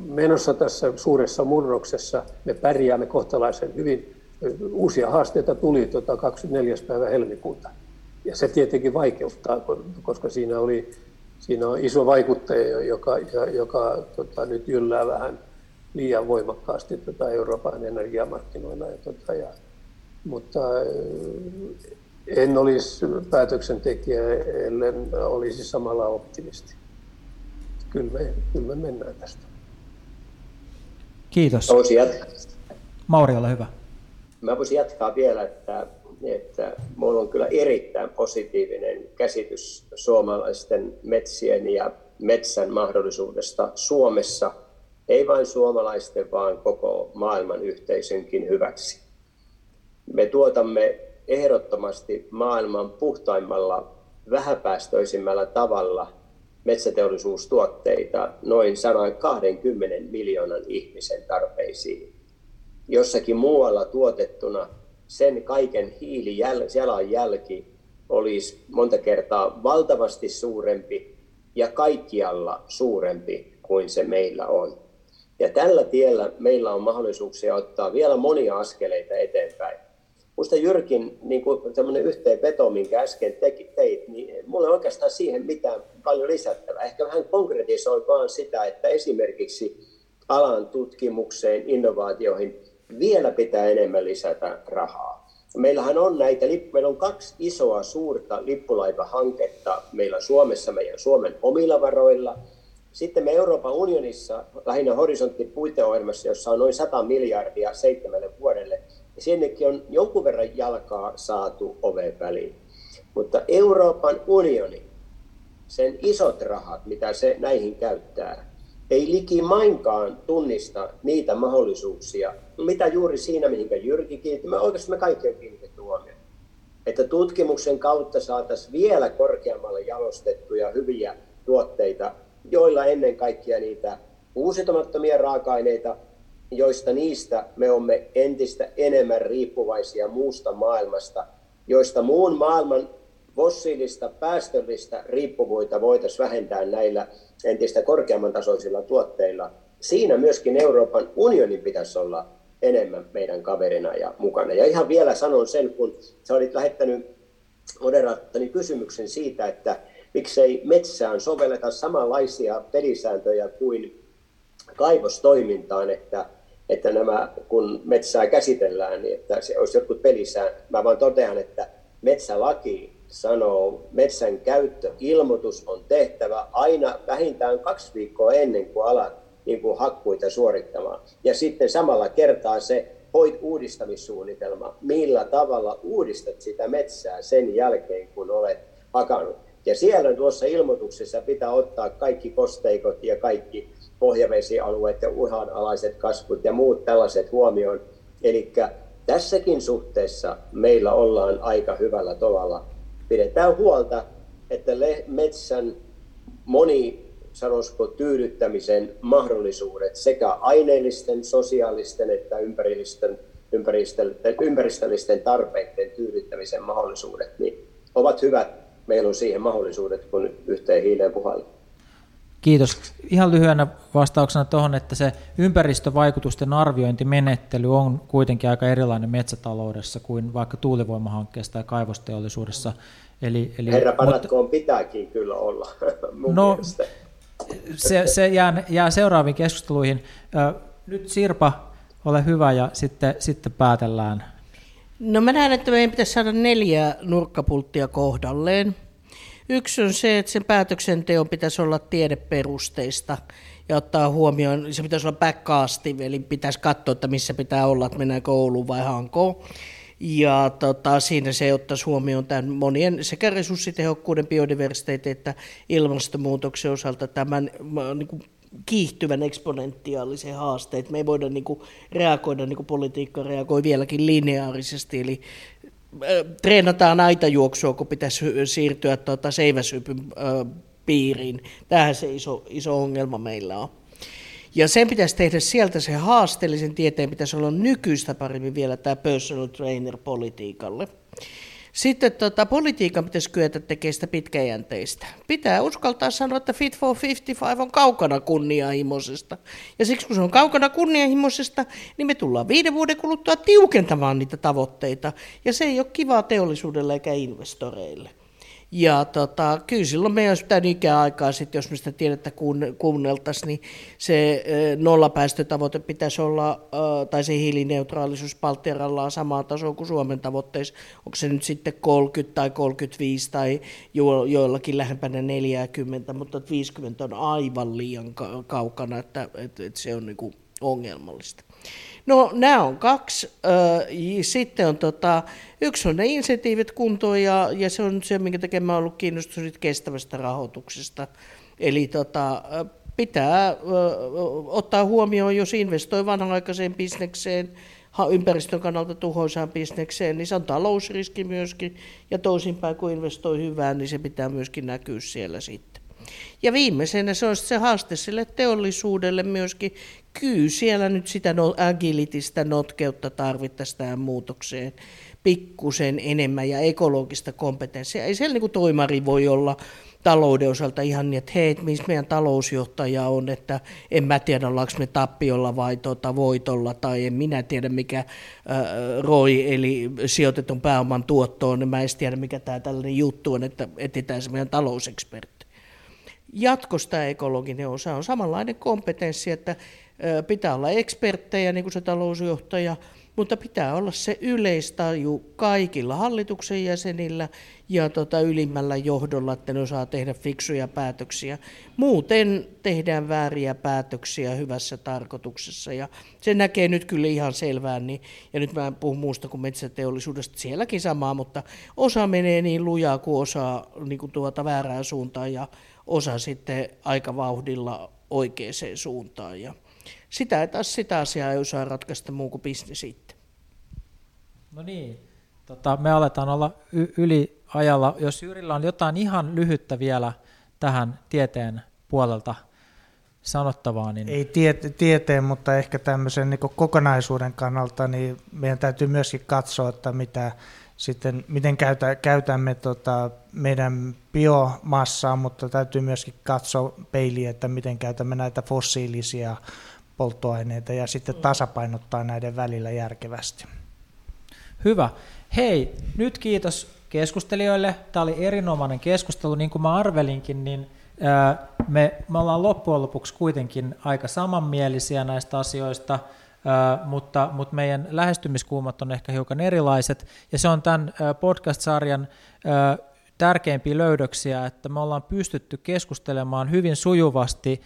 menossa tässä suuressa murroksessa, me pärjäämme kohtalaisen hyvin. Uusia haasteita tuli tuota 24. päivä helmikuuta. Ja se tietenkin vaikeuttaa, koska siinä, oli, siinä on iso vaikuttaja, joka, joka tota, nyt jyllää vähän liian voimakkaasti tota Euroopan energiamarkkinoilla. Ja, tota, ja, mutta en olisi päätöksentekijä, ellen olisi samalla optimisti. Kyllä me, kyllä me mennään tästä. Kiitos. Mauri, ole hyvä. Mä voisin jatkaa vielä, että, että minulla on kyllä erittäin positiivinen käsitys suomalaisten metsien ja metsän mahdollisuudesta Suomessa, ei vain suomalaisten, vaan koko maailman yhteisönkin hyväksi. Me tuotamme ehdottomasti maailman puhtaimmalla, vähäpäästöisimmällä tavalla metsäteollisuustuotteita noin 120 miljoonan ihmisen tarpeisiin. Jossakin muualla tuotettuna sen kaiken hiilijalanjälki olisi monta kertaa valtavasti suurempi ja kaikkialla suurempi kuin se meillä on. Ja tällä tiellä meillä on mahdollisuuksia ottaa vielä monia askeleita eteenpäin. Musta Jyrkin niin tämmöinen yhteenveto, minkä äsken teki, teit, niin mulla ei oikeastaan siihen mitään paljon lisättävää. Ehkä vähän konkretisoi vaan sitä, että esimerkiksi alan tutkimukseen, innovaatioihin vielä pitää enemmän lisätä rahaa. Meillähän on näitä, meillä on kaksi isoa suurta lippulaivahanketta meillä Suomessa, meidän Suomen omilla varoilla. Sitten me Euroopan unionissa, lähinnä horisontin puiteohjelmassa, jossa on noin 100 miljardia seitsemälle vuodelle, ja sinnekin on jonkun verran jalkaa saatu oveen väliin. Mutta Euroopan unioni, sen isot rahat, mitä se näihin käyttää, ei likimainkaan tunnista niitä mahdollisuuksia, mitä juuri siinä, mihinkä Jyrki kiinnitti, me oikeasti me kaikki on kiinnitetty huomioon. Että tutkimuksen kautta saataisiin vielä korkeammalle jalostettuja hyviä tuotteita, joilla ennen kaikkea niitä uusiutumattomia raaka-aineita, joista niistä me olemme entistä enemmän riippuvaisia muusta maailmasta, joista muun maailman fossiilista, päästöllistä riippuvuutta voitaisiin vähentää näillä entistä korkeamman tasoisilla tuotteilla. Siinä myöskin Euroopan unionin pitäisi olla enemmän meidän kaverina ja mukana. Ja ihan vielä sanon sen, kun sä olit lähettänyt moderaattani kysymyksen siitä, että miksei metsään sovelleta samanlaisia pelisääntöjä kuin kaivostoimintaan, että, että nämä, kun metsää käsitellään, niin että se olisi jotkut pelisäännöt. Mä vaan totean, että metsälaki sanoo, metsän käyttöilmoitus on tehtävä aina vähintään kaksi viikkoa ennen kuin alat niin kuin hakkuita suorittamaan. Ja sitten samalla kertaa se hoit uudistamissuunnitelma, millä tavalla uudistat sitä metsää sen jälkeen, kun olet hakannut. Ja siellä tuossa ilmoituksessa pitää ottaa kaikki kosteikot ja kaikki pohjavesialueet ja uhanalaiset kasvut ja muut tällaiset huomioon. Eli tässäkin suhteessa meillä ollaan aika hyvällä tavalla pidetään huolta, että metsän moni sanoisiko tyydyttämisen mahdollisuudet sekä aineellisten, sosiaalisten että ympäristöllisten, ympäristöllisten tarpeiden tyydyttämisen mahdollisuudet, niin ovat hyvät. Meillä on siihen mahdollisuudet, kun yhteen hiileen puhallaan. Kiitos. Ihan lyhyenä vastauksena tuohon, että se ympäristövaikutusten arviointimenettely on kuitenkin aika erilainen metsätaloudessa kuin vaikka tuulivoimahankkeessa tai kaivosteollisuudessa. Eli, eli, Herra paratkoon, mutta, pitääkin kyllä olla <laughs> mun no, Se, se jää, jää seuraaviin keskusteluihin. Nyt Sirpa, ole hyvä ja sitten, sitten päätellään. No mä näen, että meidän pitäisi saada neljä nurkkapulttia kohdalleen. Yksi on se, että sen päätöksenteon pitäisi olla tiedeperusteista ja ottaa huomioon, se pitäisi olla backcasti, eli pitäisi katsoa, että missä pitää olla, että mennään kouluun vai hankoon. Ja tota, siinä se ottaisi huomioon tämän monien sekä resurssitehokkuuden, biodiversiteetin että ilmastonmuutoksen osalta tämän niin kuin kiihtyvän eksponentiaalisen haasteet. Me ei voida niin kuin, reagoida, niin kuin politiikka reagoi vieläkin lineaarisesti, eli treenataan aitajuoksua, kun pitäisi siirtyä tuota seiväsypyn piiriin. Tähän se iso, iso ongelma meillä on. Ja sen pitäisi tehdä sieltä se haasteellisen tieteen pitäisi olla nykyistä paremmin vielä tämä personal trainer politiikalle. Sitten tota, politiikan pitäisi kyetä tekemään sitä pitkäjänteistä. Pitää uskaltaa sanoa, että Fit for 55 on kaukana kunnianhimoisesta. Ja siksi kun se on kaukana kunnianhimoisesta, niin me tullaan viiden vuoden kuluttua tiukentamaan niitä tavoitteita. Ja se ei ole kivaa teollisuudelle eikä investoreille. Ja tota, kyllä silloin meidän olisi pitänyt ikään aikaa sitten, jos me sitä tiedettä kuunneltaisiin, niin se nollapäästötavoite pitäisi olla, tai se hiilineutraalisuus Palttiaralla on samaa tasoa kuin Suomen tavoitteissa. Onko se nyt sitten 30 tai 35 tai jo, joillakin lähempänä 40, mutta 50 on aivan liian kaukana, että, että, että se on niin kuin ongelmallista. No nämä on kaksi. Sitten on tota, yksi on ne insentiivit kuntoon ja, ja se on se, minkä takia mä ollut kiinnostunut kestävästä rahoituksesta. Eli tota, pitää ottaa huomioon, jos investoi vanhanaikaiseen bisnekseen, ympäristön kannalta tuhoisaan bisnekseen, niin se on talousriski myöskin, ja toisinpäin kun investoi hyvään, niin se pitää myöskin näkyä siellä sitten. Ja viimeisenä se on se haaste sille teollisuudelle myöskin. Kyllä siellä nyt sitä no, agilitista notkeutta tarvittaisiin tähän muutokseen pikkusen enemmän ja ekologista kompetenssia. Ei siellä niin toimari voi olla talouden osalta ihan niin, että hei, missä meidän talousjohtaja on, että en mä tiedä, ollaanko me tappiolla vai tuota voitolla, tai en minä tiedä, mikä äh, ROI, eli sijoitetun pääoman tuotto on, niin mä en tiedä, mikä tämä tällainen juttu on, että etsitään se meidän talousekspertti. Jatkosta ekologinen osa on samanlainen kompetenssi, että pitää olla eksperttejä, niin kuin se talousjohtaja, mutta pitää olla se yleistaju kaikilla hallituksen jäsenillä ja tota ylimmällä johdolla, että ne osaa tehdä fiksuja päätöksiä. Muuten tehdään vääriä päätöksiä hyvässä tarkoituksessa ja se näkee nyt kyllä ihan selvään. Niin, ja nyt mä en puhu muusta kuin metsäteollisuudesta, sielläkin samaa, mutta osa menee niin lujaa kuin osa niin kuin tuota väärään suuntaan ja osa sitten aika vauhdilla oikeaan suuntaan. Ja sitä ei taas sitä asiaa ei osaa ratkaista muu kuin bisnes sitten. No niin, tota, me aletaan olla y- yli ajalla. Jos Jyrillä on jotain ihan lyhyttä vielä tähän tieteen puolelta sanottavaa, niin... Ei tiete- tieteen, mutta ehkä tämmöisen niin kokonaisuuden kannalta, niin meidän täytyy myöskin katsoa, että mitä sitten miten käytä, käytämme tota meidän biomassaa, mutta täytyy myöskin katsoa peiliä, että miten käytämme näitä fossiilisia polttoaineita ja sitten tasapainottaa näiden välillä järkevästi. Hyvä. Hei, nyt kiitos keskustelijoille. Tämä oli erinomainen keskustelu. Niin kuin mä arvelinkin, niin me, me ollaan loppujen lopuksi kuitenkin aika samanmielisiä näistä asioista – mutta, mutta meidän lähestymiskulmat on ehkä hiukan erilaiset, ja se on tämän podcast-sarjan tärkeimpiä löydöksiä, että me ollaan pystytty keskustelemaan hyvin sujuvasti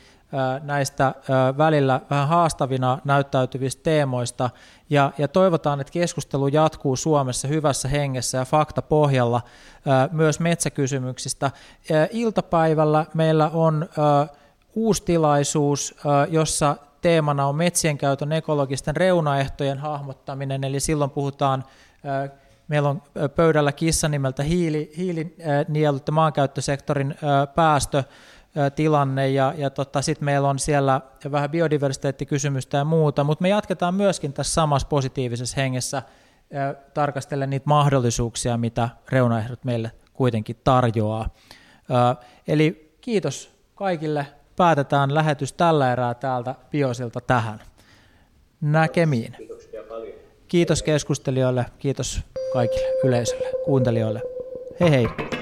näistä välillä vähän haastavina näyttäytyvistä teemoista, ja, ja toivotaan, että keskustelu jatkuu Suomessa hyvässä hengessä ja faktapohjalla myös metsäkysymyksistä. Iltapäivällä meillä on uusi tilaisuus, jossa teemana on metsien käytön ekologisten reunaehtojen hahmottaminen, eli silloin puhutaan, meillä on pöydällä kissa nimeltä hiili, hiilinielut ja maankäyttösektorin päästötilanne, ja, ja tota, sitten meillä on siellä vähän biodiversiteettikysymystä ja muuta, mutta me jatketaan myöskin tässä samassa positiivisessa hengessä tarkastellen niitä mahdollisuuksia, mitä reunaehdot meille kuitenkin tarjoaa. Eli kiitos kaikille päätetään lähetys tällä erää täältä Biosilta tähän. Näkemiin. Kiitos keskustelijoille, kiitos kaikille yleisölle, kuuntelijoille. Hei hei.